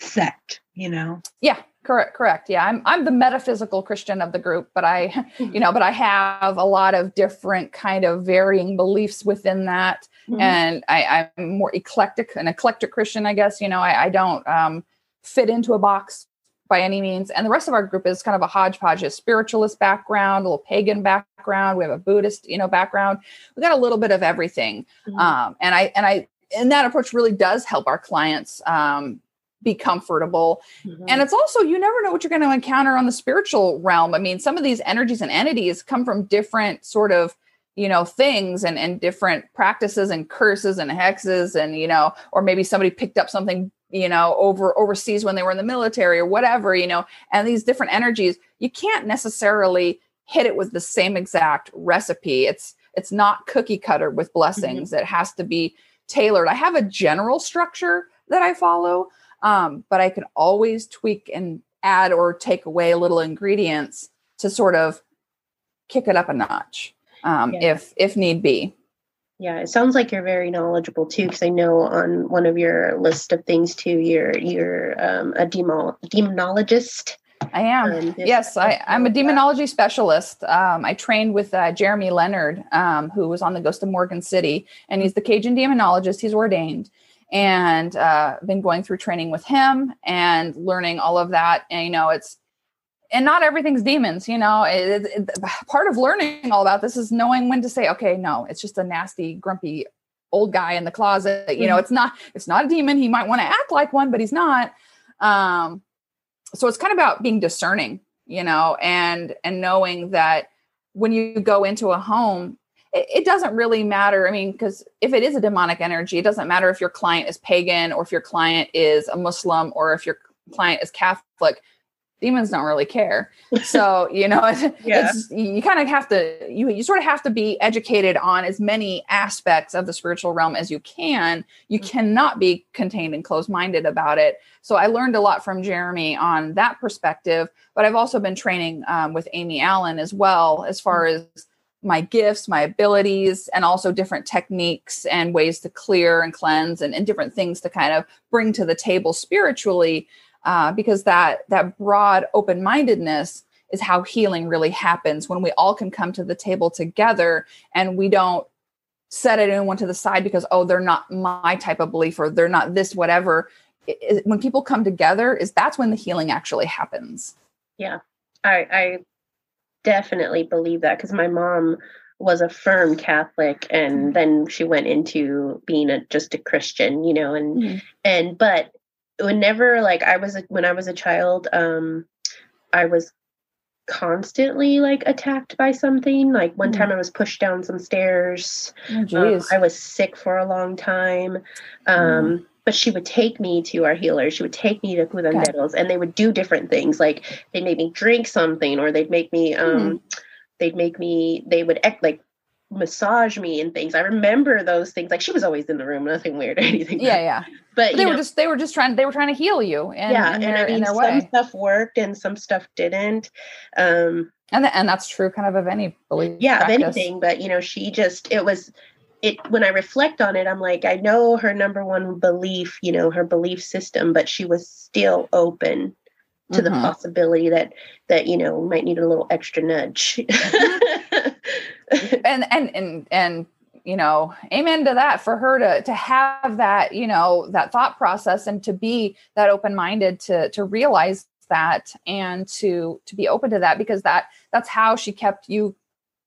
sect you know?
Yeah correct correct. Yeah i'm i'm the metaphysical christian of the group but i you know but i have a lot of different kind of varying beliefs within that. Mm-hmm. and i i'm more eclectic an eclectic christian i guess you know i, I don't um, fit into a box by any means. And the rest of our group is kind of a hodgepodge a spiritualist background a little pagan background. We have a buddhist you know background. We got a little bit of everything. Mm-hmm. um, and i and i and that approach really does help our clients um, be comfortable. Mm-hmm. And it's also, you never know what you're going to encounter on the spiritual realm. I mean, some of these energies and entities come from different sort of, you know, things and, and different practices and curses and hexes and, you know, or maybe somebody picked up something, you know, over overseas when they were in the military or whatever, you know, and these different energies, you can't necessarily hit it with the same exact recipe. It's, it's not cookie cutter with blessings. Mm-hmm. It has to be tailored. I have a general structure that I follow, um, but I can always tweak and add or take away little ingredients to sort of kick it up a notch um, yeah. if if need be.
Yeah, it sounds like you're very knowledgeable too, because I know on one of your list of things too, you're you're um, a demon demonologist.
I am. Um, yes, I, am a demonology specialist. Um, I trained with uh, Jeremy Leonard, um, who was on the Ghost of Morgan City, and he's the Cajun demonologist. He's ordained, and uh, been going through training with him and learning all of that. And you know, it's and not everything's demons. You know, it, it, part of learning all about this is knowing when to say, okay, no, it's just a nasty, grumpy old guy in the closet. You mm-hmm. know, it's not it's not a demon. He might want to act like one, but he's not. Um, so it's kind of about being discerning, you know, and and knowing that when you go into a home it, doesn't really matter. I mean, because if it is a demonic energy, it doesn't matter if your client is pagan or if your client is a Muslim or if your client is Catholic demons don't really care so you know it, yeah. it's you kind of have to you you sort of have to be educated on as many aspects of the spiritual realm as you can you mm-hmm. cannot be contained and closed-minded about it so i learned a lot from jeremy on that perspective but i've also been training um, with amy allen as well as far mm-hmm. as my gifts, my abilities, and also different techniques and ways to clear and cleanse and, and different things to kind of bring to the table spiritually. Uh, because that that broad open-mindedness is how healing really happens when we all can come to the table together and we don't set anyone to the side because oh they're not my type of belief or they're not this whatever it, it, when people come together is that's when the healing actually happens
yeah i i definitely believe that because my mom was a firm Catholic and mm-hmm. then she went into being a just a Christian, you know, and mm-hmm. and but whenever like I was a, when I was a child, um I was constantly like attacked by something. Like one mm-hmm. time I was pushed down some stairs. Oh, um, I was sick for a long time. Um mm but she would take me to our healers. She would take me to curanderos, okay. and they would do different things. Like they'd make me drink something, or they'd make me, um, mm. they'd make me, they would act like massage me and things. I remember those things. Like she was always in the room, nothing weird or anything.
Yeah, yeah. But, but they know, were just they were just trying they were trying to heal you. And, yeah, in their, and I mean, some way.
stuff worked and some stuff didn't. Um,
and the, and that's true, kind of of any belief.
Yeah, practice. of anything. But you know, she just it was it when I reflect on it, I'm like, I know her number one belief, you know, her belief system, but she was still open to mm-hmm. the possibility that that you know might need a little extra nudge.
and and and and you know, amen to that for her to to have that, you know, that thought process and to be that open minded to to realize that and to to be open to that because that that's how she kept you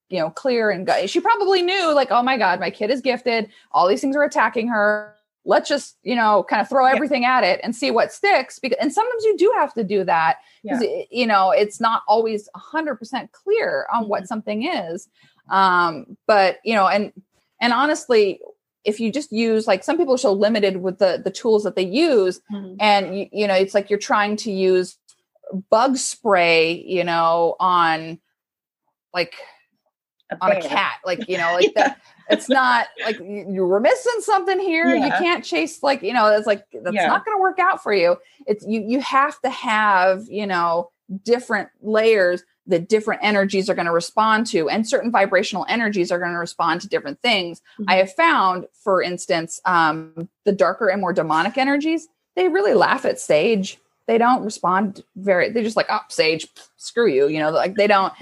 you know clear and she probably knew like oh my god my kid is gifted all these things are attacking her let's just you know kind of throw everything yeah. at it and see what sticks because and sometimes you do have to do that because yeah. you know it's not always 100% clear on mm-hmm. what something is um but you know and and honestly if you just use like some people are so limited with the the tools that they use mm-hmm. and you, you know it's like you're trying to use bug spray you know on like a on a cat like you know like yeah. that it's not like you were missing something here yeah. you can't chase like you know it's like that's yeah. not going to work out for you it's you you have to have you know different layers that different energies are going to respond to and certain vibrational energies are going to respond to different things mm-hmm. i have found for instance um, the darker and more demonic energies they really laugh at sage they don't respond very they're just like oh sage screw you you know like they don't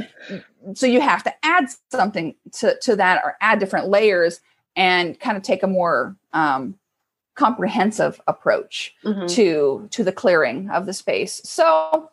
so you have to add something to to that or add different layers and kind of take a more um, comprehensive approach mm-hmm. to to the clearing of the space. So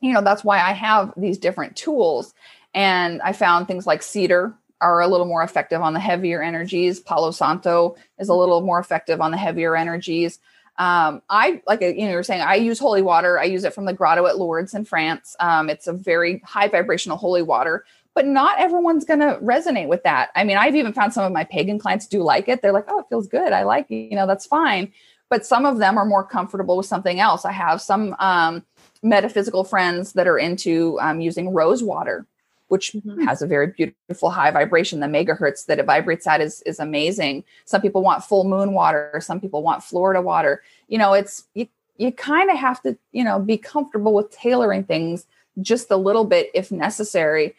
you know that's why i have these different tools. And i found things like cedar are a little more effective on the heavier energies. Palo santo is a little more effective on the heavier energies um, I like you know, you were saying I use holy water. I use it from the grotto at Lourdes in France. Um, it's a very high vibrational holy water, but not everyone's going to resonate with that. I mean, I've even found some of my pagan clients do like it. They're like, oh, it feels good. I like it. You know, that's fine. But some of them are more comfortable with something else. I have some um, metaphysical friends that are into um, using rose water, which mm-hmm. has a very beautiful high vibration. The megahertz that it vibrates at is, is amazing. Some people want full moon water. Some people want Florida water. You know, it's, you, you kind of have to, you know, be comfortable with tailoring things just a little bit if necessary.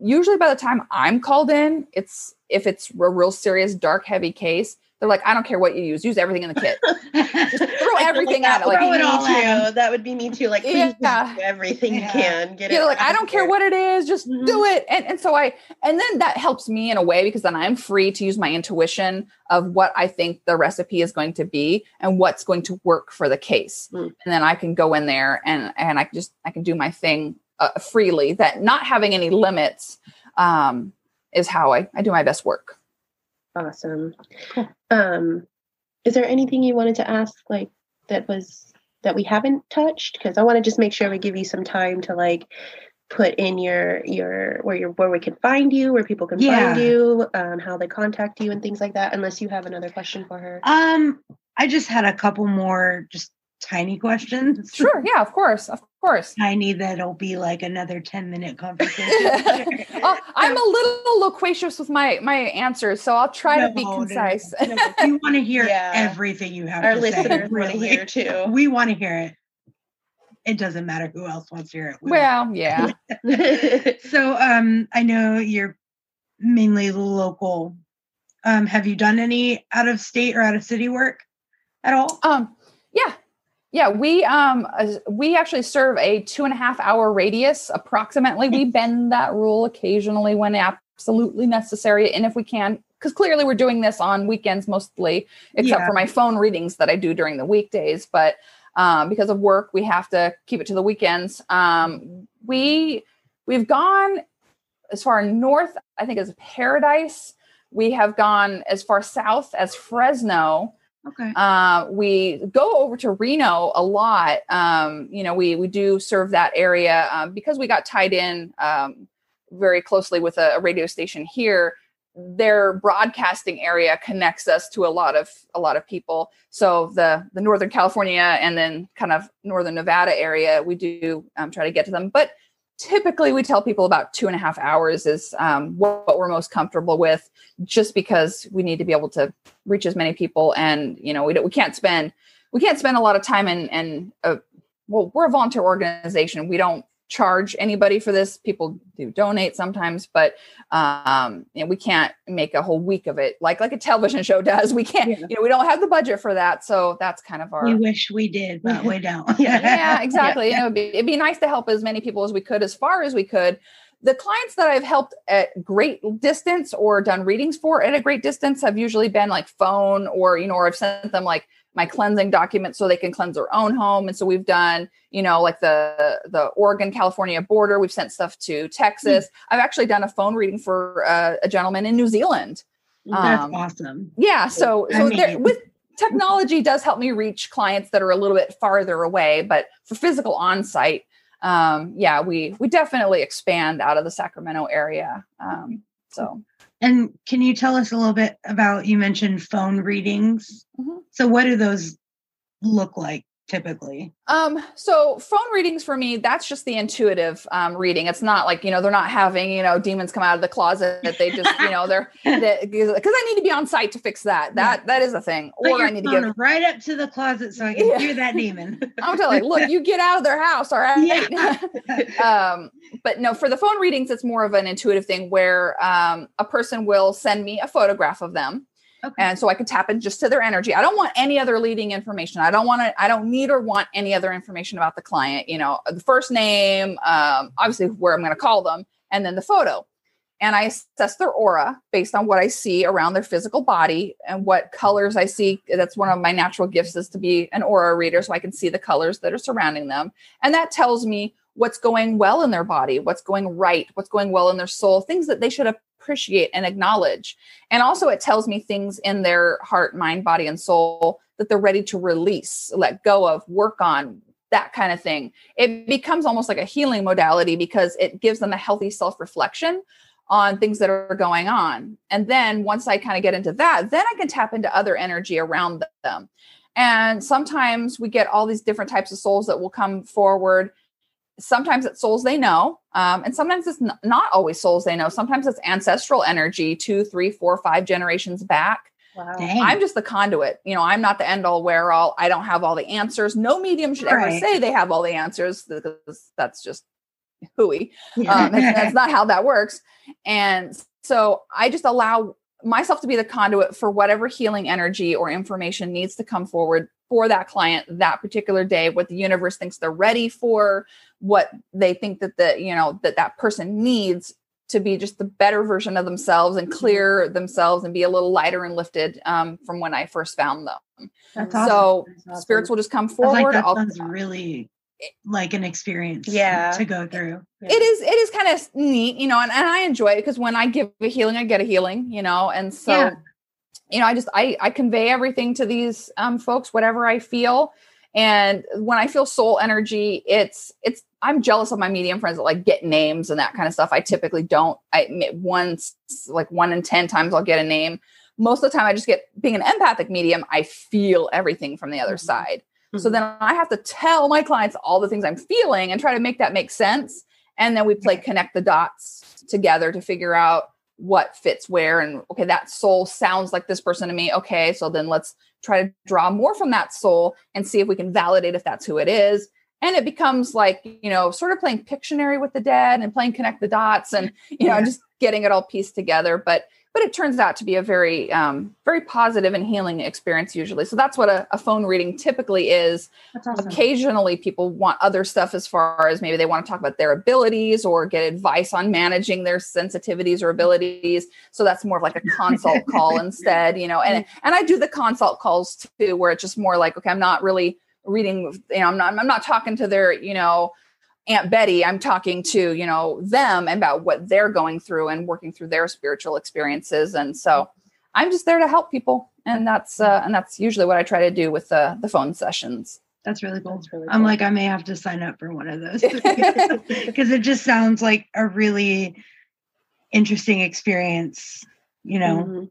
Usually by the time I'm called in, it's, if it's a real serious, dark, heavy case, they're like, I don't care what you use, use everything in the kit. Just throw everything like at it. Like,
throw it all too. That would be me too. Like, please yeah. do everything yeah. you can.
Get yeah, it. Like, I don't care what it is, just mm-hmm. do it. And and so I and then that helps me in a way because then I'm free to use my intuition of what I think the recipe is going to be and what's going to work for the case. Mm. And then I can go in there and and I can just I can do my thing uh, freely. That not having any limits um, is how I, I do my best work.
Awesome. Cool. Um, is there anything you wanted to ask, like that was that we haven't touched? Because I want to just make sure we give you some time to like put in your your where your where we can find you, where people can yeah. find you, um, how they contact you, and things like that. Unless you have another question for her.
Um, I just had a couple more just tiny questions.
Sure. Yeah, of course. Of course.
Tiny that'll be like another 10 minute conversation.
well, I'm a little loquacious with my my answers, so I'll try no, to be concise.
No, no. We want to hear yeah. everything you have
Our
to
listeners want to hear too.
We want to hear it. It doesn't matter who else wants to hear it.
We well, yeah.
so um I know you're mainly local. Um, have you done any out of state or out of city work at all?
Um, yeah, yeah, we um we actually serve a two and a half hour radius approximately. We bend that rule occasionally when absolutely necessary, and if we can, because clearly we're doing this on weekends mostly, except yeah. for my phone readings that I do during the weekdays. But um, because of work, we have to keep it to the weekends. Um, we we've gone as far north, I think, as Paradise. We have gone as far south as Fresno.
Okay.
Uh, we go over to Reno a lot. Um, you know, we we do serve that area um, because we got tied in um, very closely with a, a, radio station here. Their broadcasting area connects us to a lot of a lot of people. So the the Northern California and then kind of Northern Nevada area, we do um, try to get to them. But typically we tell people about two and a half hours is um, what, what, we're most comfortable with just because we need to be able to reach as many people and you know we, we can't spend we can't spend a lot of time and and well we're a volunteer organization. We don't charge anybody for this. People do donate sometimes, but um, you know, we can't make a whole week of it like like a television show does. We can't, yeah. you know, we don't have the budget for that. So that's kind of our.
We wish we did, but we don't.
yeah, exactly. Yeah. You know, it'd be, it'd be nice to help as many people as we could, as far as we could. The clients that I've helped at great distance or done readings for at a great distance have usually been like phone or you know, or I've sent them like my cleansing documents so they can cleanse their own home. And so we've done, you know, like the the Oregon California border. We've sent stuff to Texas. Mm-hmm. I've actually done a phone reading for uh, a gentleman in New Zealand.
That's um, awesome.
Yeah. So so mean, there, with technology does help me reach clients that are a little bit farther away, but for physical on site, um, yeah, we we definitely expand out of the Sacramento area. Um, so
And can you tell us a little bit about you mentioned phone readings? Mm-hmm. So what do those look like? Typically?
Um, so phone readings for me, that's just the intuitive um, reading. It's not like, you know, they're not having, you know, demons come out of the closet that they just, you know, they're because I need to be on site to fix that. That yeah. that is a thing.
or I need to get right up to the closet so I can yeah. hear that demon.
I'm telling you, look, you get out of their house, all right. Yeah. um, but no, for the phone readings, it's more of an intuitive thing where um, a person will send me a photograph of them Okay. And so I can tap in just to their energy. I don't want any other leading information. I don't want to, I don't need or want any other information about the client, you know, the first name, um, obviously where I'm going to call them, and then the photo. And I assess their aura based on what I see around their physical body and what colors I see. That's one of my natural gifts is to be an aura reader so I can see the colors that are surrounding them. And that tells me what's going well in their body, what's going right, what's going well in their soul, things that they should appreciate and acknowledge. And also, it tells me things in their heart, mind, body, and soul that they're ready to release, let go of, work on, that kind of thing. It becomes almost like a healing modality because it gives them a healthy self reflection on things that are going on. And then once I kind of get into that, then I can tap into other energy around them. And sometimes we get all these different types of souls that will come forward sometimes it's souls they know um, and sometimes it's n- not always souls they know. Sometimes it's ancestral energy two three four five generations back. Wow. i'm just the conduit. You know i'm not the end all where all i don't have all the answers. No medium should right. ever say they have all the answers because that's just hooey. Um, that's, that's not how that works. And so i just allow myself to be the conduit for whatever healing energy or information needs to come forward for that client that particular day what the universe thinks they're ready for what they think that the you know that that person needs to be just the better version of themselves and clear themselves and be a little lighter and lifted um, from when I first found them. That's awesome. So awesome. spirits will just come forward. Like
that sounds really like an experience
yeah.
to go through.
Yeah. it is it is kind of neat you know and, and i enjoy it because when i give a healing i get a healing you know and so yeah. you know i just i i convey everything to these um folks whatever i feel. And when i feel soul energy it's it's i'm jealous of my medium friends that like get names and that kind of stuff. I typically don't. I once like one in ten times i'll get a name. Most of the time i just get being an empathic medium i feel everything from the other mm-hmm. side so then I have to tell my clients all the things I'm feeling and try to make that make sense. And then we play connect the dots together to figure out what fits where. And okay, that soul sounds like this person to me. Okay, so then let's try to draw more from that soul and see if we can validate if that's who it is. And it becomes like, you know, sort of playing Pictionary with the dead and playing connect the dots and, you know, yeah. just getting it all pieced together. But but it turns out to be a very um, very positive and healing experience usually. So that's what a, a phone reading typically is. Awesome. occasionally people want other stuff as far as maybe they want to talk about their abilities or get advice on managing their sensitivities or abilities. So that's more of like a consult call instead you know and and i do the consult calls too where it's just more like okay i'm not really reading you know i'm not i'm not talking to their you know Aunt Betty, I'm talking to, you know, them about what they're going through and working through their spiritual experiences. And so I'm just there to help people. And that's uh, and that's usually what I try to do with the the phone sessions.
That's really cool. That's really. I'm like, I may have to sign up for one of those because it just sounds like a really interesting experience, you know. Mm-hmm.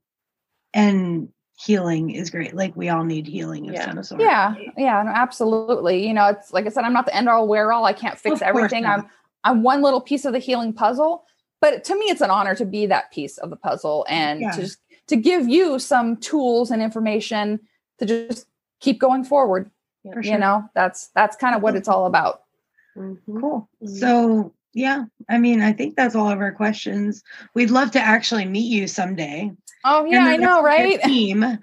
And healing is great. Like we all need healing of
yeah.
some sort.
Yeah, yeah, no, absolutely. You know, it's like I said, I'm not the end all wear all. I can't fix everything. I'm I'm one little piece of the healing puzzle. But to me, it's an honor to be that piece of the puzzle and yeah. to just to give you some tools and information to just keep going forward. Yeah, you sure. know, that's that's kind of what it's all about.
Mm-hmm. Cool. So yeah, I mean, I think that's all of our questions. We'd love to actually meet you someday.
Oh yeah, I know, right?
Team,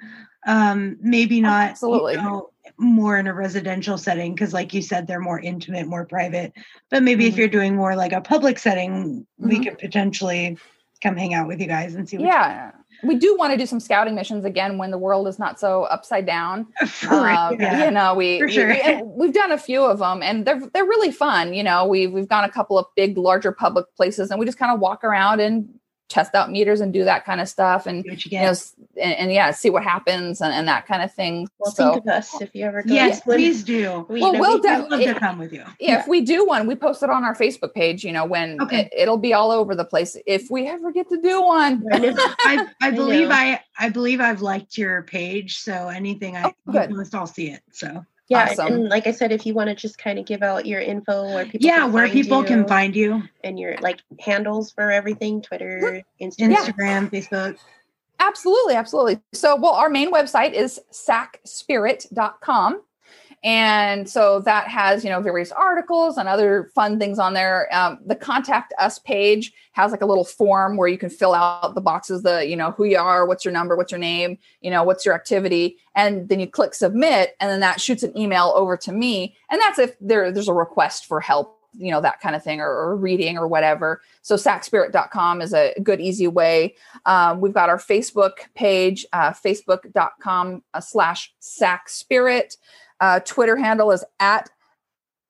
um, maybe not absolutely you know, more in a residential setting because, like you said, they're more intimate, more private. But maybe mm-hmm. if you're doing more like a public setting, mm-hmm. we could potentially come hang out with you guys and see.
yeah, we do want to do some scouting missions again when the world is not so upside down. Um, yeah. You know, we, sure. we have done a few of them, and they're they're really fun. You know, we've we've gone a couple of big, larger public places, and we just kind of walk around and test out meters and do that kind of stuff and you, you, know and, and, yeah see what happens and, and that kind of thing.
Well so, think of us if you ever go
yes please do.
We, well we'll we, de- love to come with you. yeah, yeah, if we do one we post it on our facebook page you know when okay. it, will be all over the place if we ever get to do one.
I, I believe I, I believe i've liked your page so anything i oh, post i'll see it so
yeah awesome. and like i said if you want to just kind of give out your info where people
yeah where people can find you.
and your like handles for everything twitter
instagram, instagram facebook.
Absolutely absolutely. So well our main website is sacspirit.com and so that has, you know, various articles and other fun things on there. Um, the contact us page has like a little form where you can fill out the boxes, the, you know, who you are, what's your number, what's your name, you know, what's your activity. And then you click submit and then that shoots an email over to me. And that's if there, there's a request for help you know that kind of thing or, or, reading or whatever so sacspirit.com is a good easy way um, we've got our facebook page uh, facebook.com slash sacspirit uh, Twitter handle is at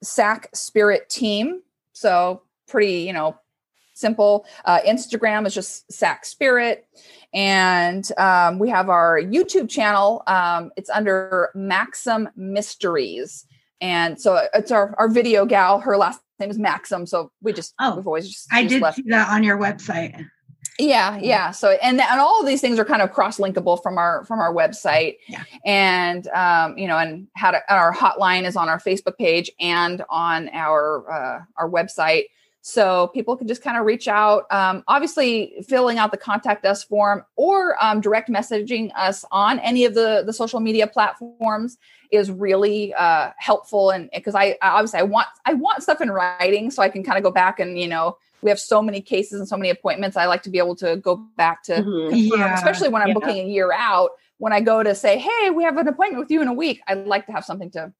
Sac Spirit Team. So pretty, you know, simple. Uh, Instagram is just Sac Spirit. And um, we have our YouTube channel. Um, it's under Maxim Mysteries. And so it's our, our video gal. Her last name is Maxim. So we just, oh, we've always just,
I did see that on your website.
Yeah, yeah. So and and all of these things are kind of cross linkable from our from our website. Yeah. And um, you know, and how to our hotline is on our Facebook page and on our uh, our website. So people can just kind of reach out. Um, obviously, filling out the contact us form or um, direct messaging us on any of the the social media platforms is really uh, helpful. And because I, I obviously I want I want stuff in writing so I can kind of go back and you know we have so many cases and so many appointments. I like to be able to go back to, mm-hmm. yeah. especially when I'm yeah. booking a year out. When I go to say, "Hey, we have an appointment with you in a week," I'd like to have something to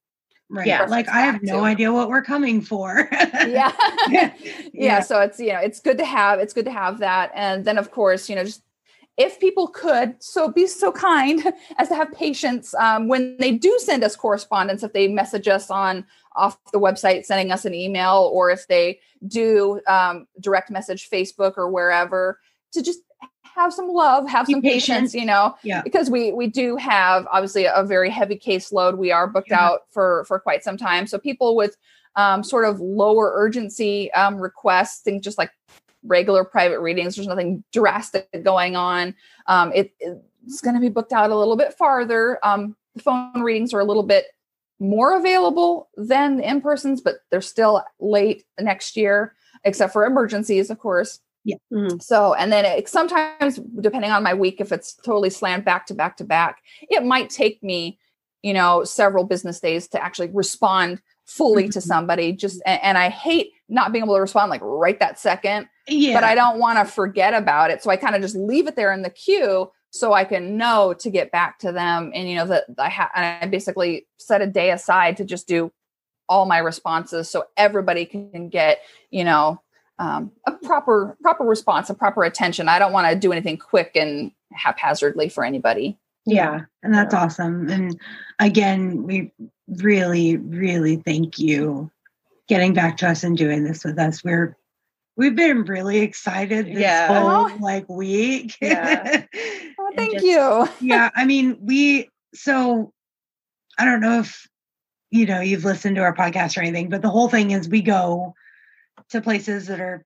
Right. Yeah. Like I have no to. idea what we're coming for.
yeah. yeah. yeah. So it's, you know, it's good to have, it's good to have that. And then of course, you know, just if people could so be so kind as to have patience um, when they do send us correspondence if they message us on off the website sending us an email or if they do um, direct message facebook or wherever to just have some love have some patience you know yeah because we we do have obviously a very heavy caseload we are booked yeah. out for for quite some time so people with um, sort of lower urgency um, requests things just like regular private readings. There's nothing drastic going on. Um, it, it's going to be booked out a little bit farther. Um, the phone readings are a little bit more available than the in persons, but they're still late next year, except for emergencies, of course.
Yeah. Mm-hmm.
So, and then it, sometimes, depending on my week, if it's totally slammed back to back to back, it might take me, you know, several business days to actually respond fully mm-hmm. to somebody. Just, and, and I hate not being able to respond like right that second yeah. But I don't want to forget about it. So I kind of just leave it there in the queue so I can know to get back to them. And, you know, that I have, I basically set a day aside to just do all my responses so everybody can get, you know, um, a proper, proper response, a proper attention. I don't want to do anything quick and haphazardly for anybody.
Yeah. And that's awesome. And again, we really, really thank you getting back to us and doing this with us. We're we've been really excited this yeah. whole like week.
Yeah. oh, thank just, you.
yeah. I mean, we, so I don't know if, you know, you've listened to our podcast or anything, but the whole thing is we go to places that are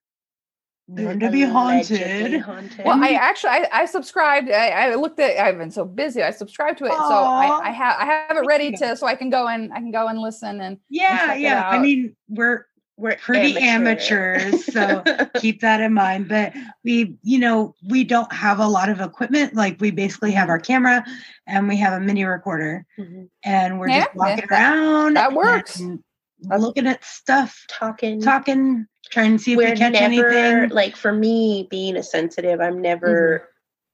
known to be haunted.
haunted. Well, I actually I, I subscribed. I, I, looked at. I've been so busy. I subscribed to it, Aww. so I, I have I have it ready to so I can go and I can go and listen and
yeah,
and
yeah. I mean, we're we're pretty amateur. amateurs so keep that in mind. But we you know we don't have a lot of equipment. Like we basically have our camera and we have a mini recorder. Mm-hmm. and we're yeah, just walking yeah, around
that works.
looking at stuff
talking.
talking trying to see if we're we catch
never,
anything.
like for me being a sensitive i'm never mm-hmm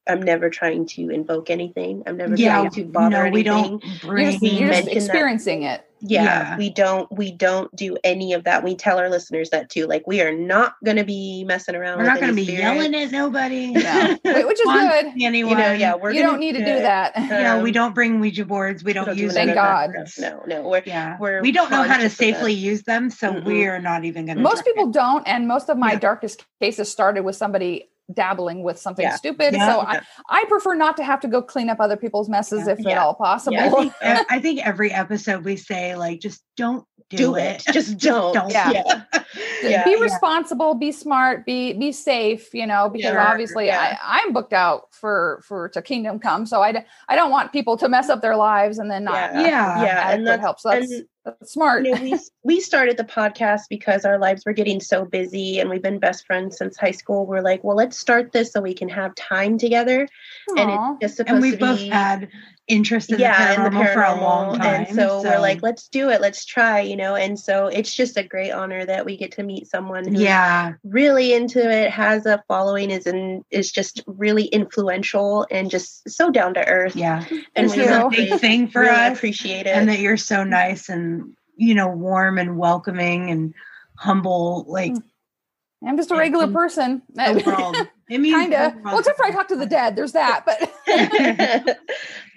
I'm never trying to invoke anything. I'm never yeah, trying to bother no, we.
Don't bring, you're, you're just experiencing that, it.
Yeah, yeah, we don't we don't do any of that. We tell our listeners that too. Like we are not going to be messing around.
We're not going to be spirit. yelling at nobody.
No. which is good.
Anyone. You know,
yeah, we're you don't need to do that.
Um, you know, we don't bring Ouija boards. We don't, don't use.
Thank God.
No, no, we're
yeah. We're we don't know how to safely use them, so mm-hmm. we're not even going to.
Most people it. don't, and most of my yeah. darkest cases started with somebody dabbling with something yeah. stupid. Yeah. So I, I prefer not to have to go clean up other people's messes if at all possible.
I think, I, think, every episode we say like just don't do, do it.
it. Just don't. don't.
Yeah. yeah. Be responsible, be smart, be be safe, you know, because obviously I, I'm booked out for for to kingdom come. So I, I don't want people to mess up their lives and then not
yeah. Yeah.
And that helps us. And, smart.
You know, we we started the podcast because our lives were getting so busy, and we've been best friends since high school. We're like, well, let's start this so we can have time together. Aww. And it's just supposed
and we
to
both
be,
had interest in yeah, the paranormal, in the paranormal for a long time.
And so, so, we're like, let's do it, let's try, you know. And so it's just a great honor that we get to meet someone who's
yeah
really into it, has a following, is in is just really influential and just so down to earth.
Yeah,
and
this we is a big thing for really us.
Appreciate it,
and that you're so nice and you know warm and welcoming and humble, like. Mm.
I'm just a regular person. The world. It means kind of. Well, except for I talk to the dead. There's that, but
um,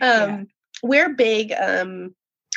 yeah. we're big um,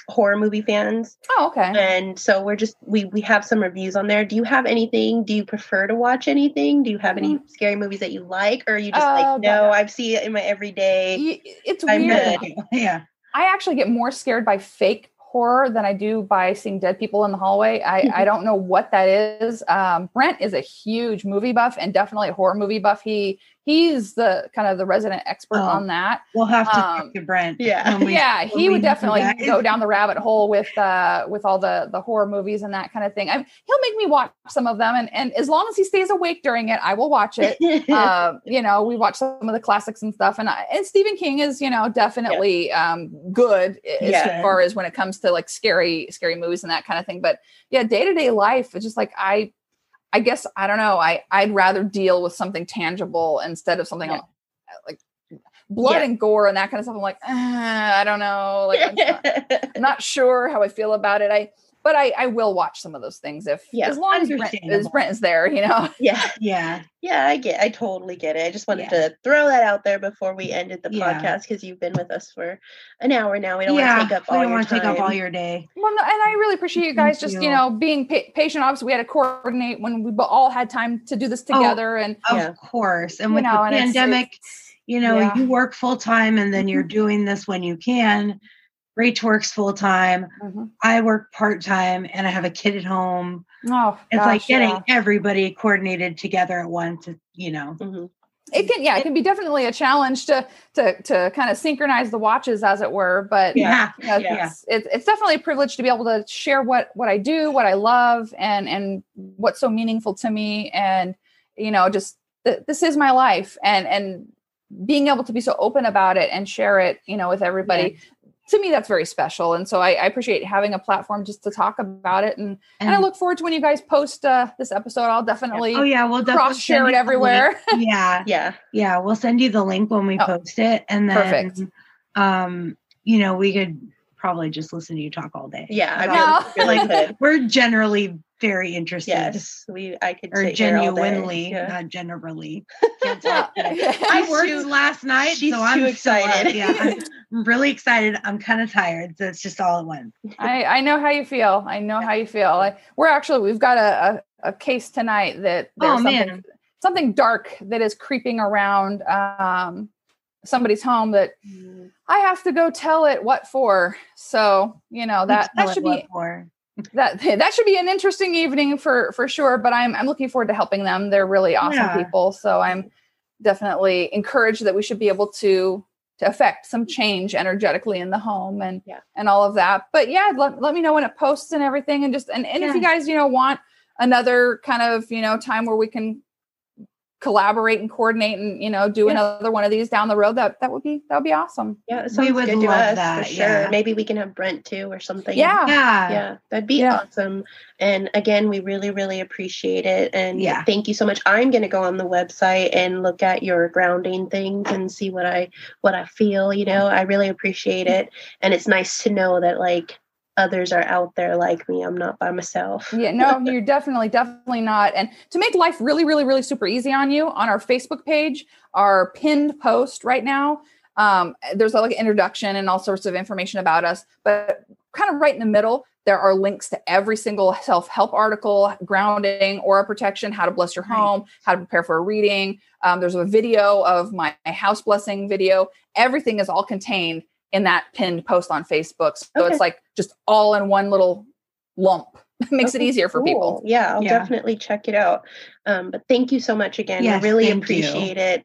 horror movie fans.
Oh, okay.
And so we're just we we have some reviews on there. Do you have anything? Do you prefer to watch anything? Do you have any mm-hmm. scary movies that you like, or are you just uh, like, no, I see it in my everyday.
It's I'm weird. Good.
Yeah.
I actually get more scared by fake horror than I do by seeing dead people in the hallway. I, I mm-hmm. don't know what that is. Um, Brent is a huge movie buff and definitely a horror movie buff. He he's the kind of the resident expert oh, on that.
We'll have to um, talk to Brent.
Yeah, we, yeah, he would definitely go down the rabbit hole with uh with all the the horror movies and that kind of thing. I, he'll make me watch some of them, and and as long as he stays awake during it, I will watch it. uh, you know, we watch some of the classics and stuff, and I, and Stephen King is you know definitely yeah. um good as yeah. far as when it comes to like scary scary movies and that kind of thing. But yeah, day to day life, it's just like I I guess I don't know. I I'd rather deal with something tangible instead of something yeah. like blood yeah. and gore and that kind of stuff. I'm like, uh, I don't know. Like, I'm not, I'm not, sure how I feel about it. I but I, I will watch some of those things if yeah, as long as Brent, as Brent is there, you know.
Yeah,
yeah,
yeah. I get, I totally get it. I just wanted yeah. to throw that out there before we ended the yeah. podcast because you've been with us for an hour now. We don't want to take up all we don't want to take up
all your day.
Well, no, and I really appreciate you guys just you. you know being pa- patient. Obviously, we had to coordinate when we all had time to do this oh, together, oh, and
of course, and with know, the and pandemic. It's, it's, you know, you work full time and then you're doing this when you can Rach works full time. Mm-hmm. I work part time and I have a kid at home.
Oh,
it's
gosh,
like getting yeah. everybody coordinated together at once, you know.
Mm-hmm. It can, yeah, it can be definitely a challenge to to to kind of synchronize the watches, as it were. But
yeah,
you know,
yeah.
It's, it's, it's definitely a privilege to be able to share what what I do, what I love, and and what's so meaningful to me, and you know, just th- this is my life, and and being able to be so open about it and share it, you know, with everybody to me that's very special. And so I, I, appreciate having a platform just to talk about it. And, and, and i look forward to when you guys post uh, this episode. I'll definitely
oh yeah we'll
cross share it everywhere.
yeah.
Yeah.
Yeah we'll send you the link when we oh, post it. And then perfect. um you know we could probably just listen to you talk all day
yeah I really,
really like we're generally very interested.
Yes, we. I could
or genuinely, yeah. not generally. I worked too, last night,
she's
so
I'm too excited.
So, yeah, I'm really excited. I'm kind of tired, so it's just all at once.
I I know how you feel. I know how you feel. I, we're actually we've got a, a, a case tonight that
there's oh,
something
man.
something dark that is creeping around um somebody's home that mm. I have to go tell it what for. So you know that that should be
for
that that should be an interesting evening for for sure but i'm i'm looking forward to helping them they're really awesome yeah. people so i'm definitely encouraged that we should be able to to affect some change energetically in the home and
yeah.
and all of that but yeah let, let me know when it posts and everything and just and, and yeah. if you guys you know want another kind of you know time where we can collaborate and coordinate and you know do yeah. another one of these down the road that that would be that would be awesome.
Yeah we would love us, that sure. yeah. maybe we can have brent too or something.
Yeah.
Yeah.
Yeah that'd be yeah. awesome. And again we really really appreciate it. And
yeah.
thank you so much. I'm going to go on the website and look at your grounding things and see what i what i feel you know? I really appreciate mm. it. And it's nice to know that like others are out there like me. I'm not by myself.
yeah, no, you're definitely, definitely not. And to make life really, really, really super easy on you, on our Facebook page, our pinned post right now, um, there's like an introduction and all sorts of information about us. But kind of right in the middle, there are links to every single self help article, grounding, aura protection, how to bless your home, how to prepare for a reading. Um, there's a video of my house blessing video. Everything is all contained in that pinned post on Facebook. So okay. it's like just all in one little lump. makes okay, it easier for cool. people.
Yeah, I'll yeah. definitely check it out. Um, but thank you so much again. Yes, I really appreciate you. it.